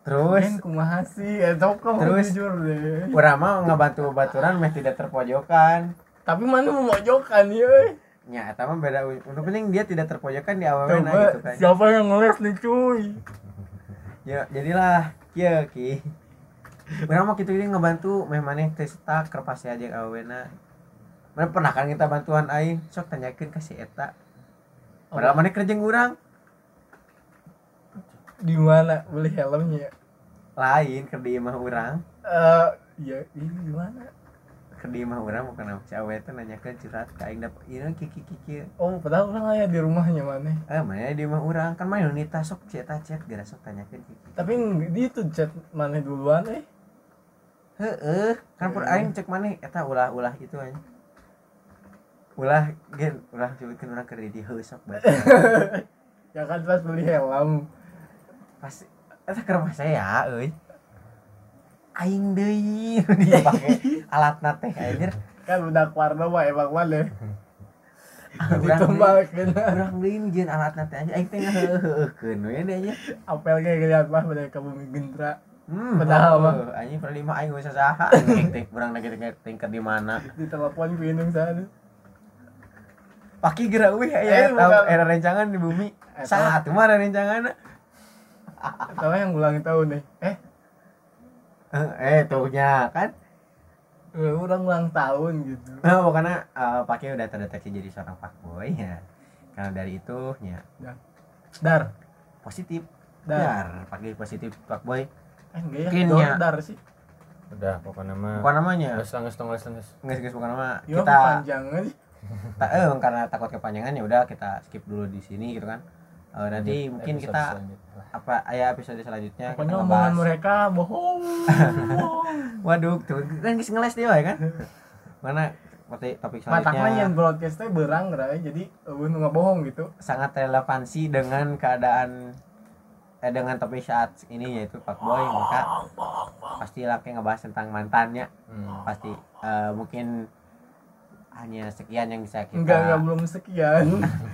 terus Men kumaha sih? Eh, tau kok Terus- jujur deh. urang mah ngebantu baturan meh tidak terpojokan Tapi mana memojokan ya? eh? ya eta mah beda untuk penting dia tidak terpojokan di awalnya Coba gitu kan siapa yang ngeles nih cuy? ya jadilah kieu ki urang mah kitu ini ngebantu teh stuck kerpasi aja awena mana pernah kan kita bantuan aing sok tanyakeun ka si eta padahal maneh kerja urang Di mana beli helmnya? lain ke di imah urang Eh, ya ini di mana? ke di imah urang bukan si awe teh nanyakeun curhat ka aing dapat ieu kiki kiki Oh, padahal orang aya di rumahnya mana? eh mana di imah urang kan main nita sok chat chat gara sok tanyakeun kiki Tapi di itu chat mana duluan eh? Heeh kan pur aing cek maneh eta ulah-ulah itu aja ulah gen ulah cobakeun urang keur di heuh sok bae Ya kan pas beli helm. pasti eta ke rumah saya euy aing deui dia pake alat teh anjir Kan udah warna mah emang mana? Ditembalkeun. urang deui jeung alat teh anjir aing teh ngeheuheukeun we nya Apel kayak ngeliat mah pada ke bumi gendra. Hmm, mah. oh, anjing pernah lima aing geus saha anjing teh urang lagi tingkat di mana Di telepon pinung sana. paki geura euy Eh, aya tahu era rencangan di bumi Eh, saat mah ada rencangan Tahu yang ulang tahun nih. Eh, eh tuhnya kan eh, orang ulang tahun gitu. Oh, karena uh, Paki udah terdeteksi jadi seorang fuckboy ya. Karena dari itu ya Dar. positif. Dar. Dar, Paki positif fuckboy. Eh, enggak ya. Ya. dar sih. udah pokoknya mah Bukan namanya. nges nges nges nges Nggak nggak bukan nama. Yo, Kita panjang aja. ta, eh, karena takut kepanjangan ya udah kita skip dulu di sini gitu kan. Eh, nanti mungkin Episode kita selanjutnya. apa ayah episode selanjutnya kita Pokoknya ngebahas. omongan mereka bohong. Waduh, tuh kan ngeles dia ya kan. Mana seperti topik Mataknya yang selanjutnya broadcastnya berang gerai jadi eueun nggak bohong gitu. sangat relevansi dengan keadaan eh dengan topik saat ini yaitu fuckboy maka pasti laki ngebahas tentang mantannya Hmm. pasti eh, mungkin hanya sekian yang bisa kita Enggak enggak belum sekian.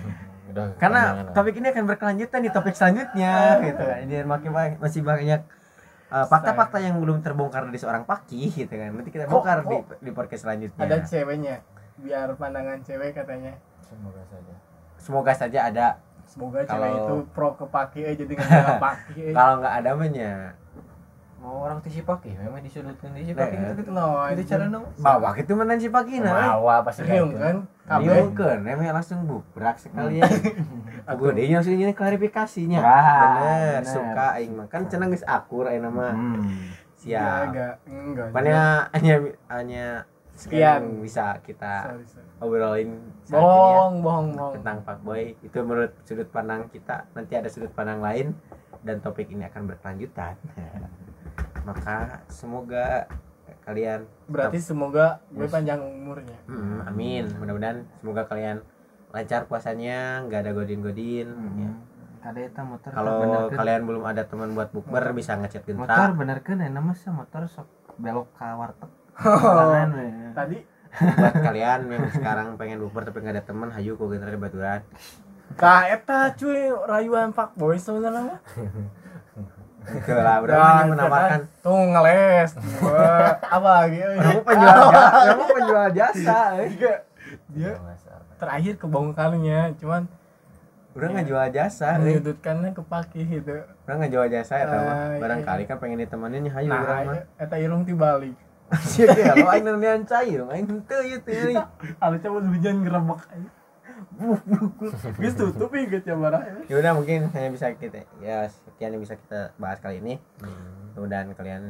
udah karena topik ini akan berkelanjutan di topik selanjutnya gitu kan jadi makin banyak, masih banyak eh, fakta-fakta yang belum terbongkar dari seorang paki gitu kan nanti kita bongkar di kok di podcast selanjutnya Ada ceweknya. Biar pandangan cewek katanya. semoga saja semoga saja ada Semoga Kalau- cewek itu pro ke paki eh jadi nggak paki eh. kalau nggak ada menya mau orang tisi paki memang disudutkan tisi Nah, paki ya. gitu No, itu cara nong bawa itu mana si paki nah bawa pasti Riung gitu. kan? Kabeh Kabeh. kan, emang langsung bubrak sekalian. Aku deh langsung ini klarifikasinya. Bener, bener. suka aing mah kan cenah geus akur aing nama. Hmm. Ya, Siap. enggak, enggak. Pokoknya hanya hanya sekian Sekian. yang bisa kita Sorry, sorry. obrolin saat ini ya Bohong, bohong, bohong. tentang fuckboy. Itu menurut sudut pandang kita. Nanti ada sudut pandang lain dan topik ini akan berkelanjutan. Maka semoga kalian Berarti semoga gue Yes. panjang umurnya. Hmm, amin. Mudah-mudahan semoga kalian lancar puasanya, nggak ada godin-godin. ya. Eta motor Kalau kalian belum ada teman buat bukber bisa ngechat motor Genta. benerkeun enak mah sih motor sok belok ke warteg Kanan we. Tadi buat kalian yang sekarang pengen bukber tapi nggak ada teman, hayu ke Genta di Baturan. Tah eta cuy rayuan fuckboy sebenarnya mah. Itu lah, udah Ya, banyak menawarkan. tuh ngeles. Apa lagi? Kamu penjual jasa, kamu penjual jasa. dia terakhir kebongkarnya cuman Udah nggak jual jasa, eh. menyudutkannya kepake gitu. Udah nggak jual jasa ya, Ah, iya. barangkali kan pengen ditemenin ya, hayu Nah, urang mah. eta irung tibalik. Sih ya, lo aing aing. Harusnya mau hujan gerebek aja. Geus tutup ya gitu. Ya udah mungkin hanya bisa kita ya sekian yang bisa kita bahas kali ini. Hmm. Mudah-mudahan kalian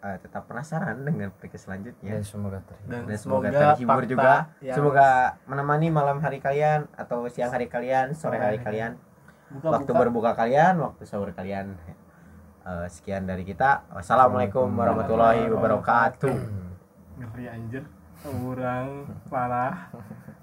eh, tetap penasaran dengan podcast selanjutnya. Ya semoga terhibur. Dan, dan semoga, semoga terhibur fakta juga yang- semoga menemani malam hari kalian atau siang hari kalian sore hari kalian Buka-buka. waktu berbuka kalian waktu sahur kalian Eh, sekian dari kita. Wassalamualaikum warahmatullahi wabarakatuh. Ngeri anjir. Orang parah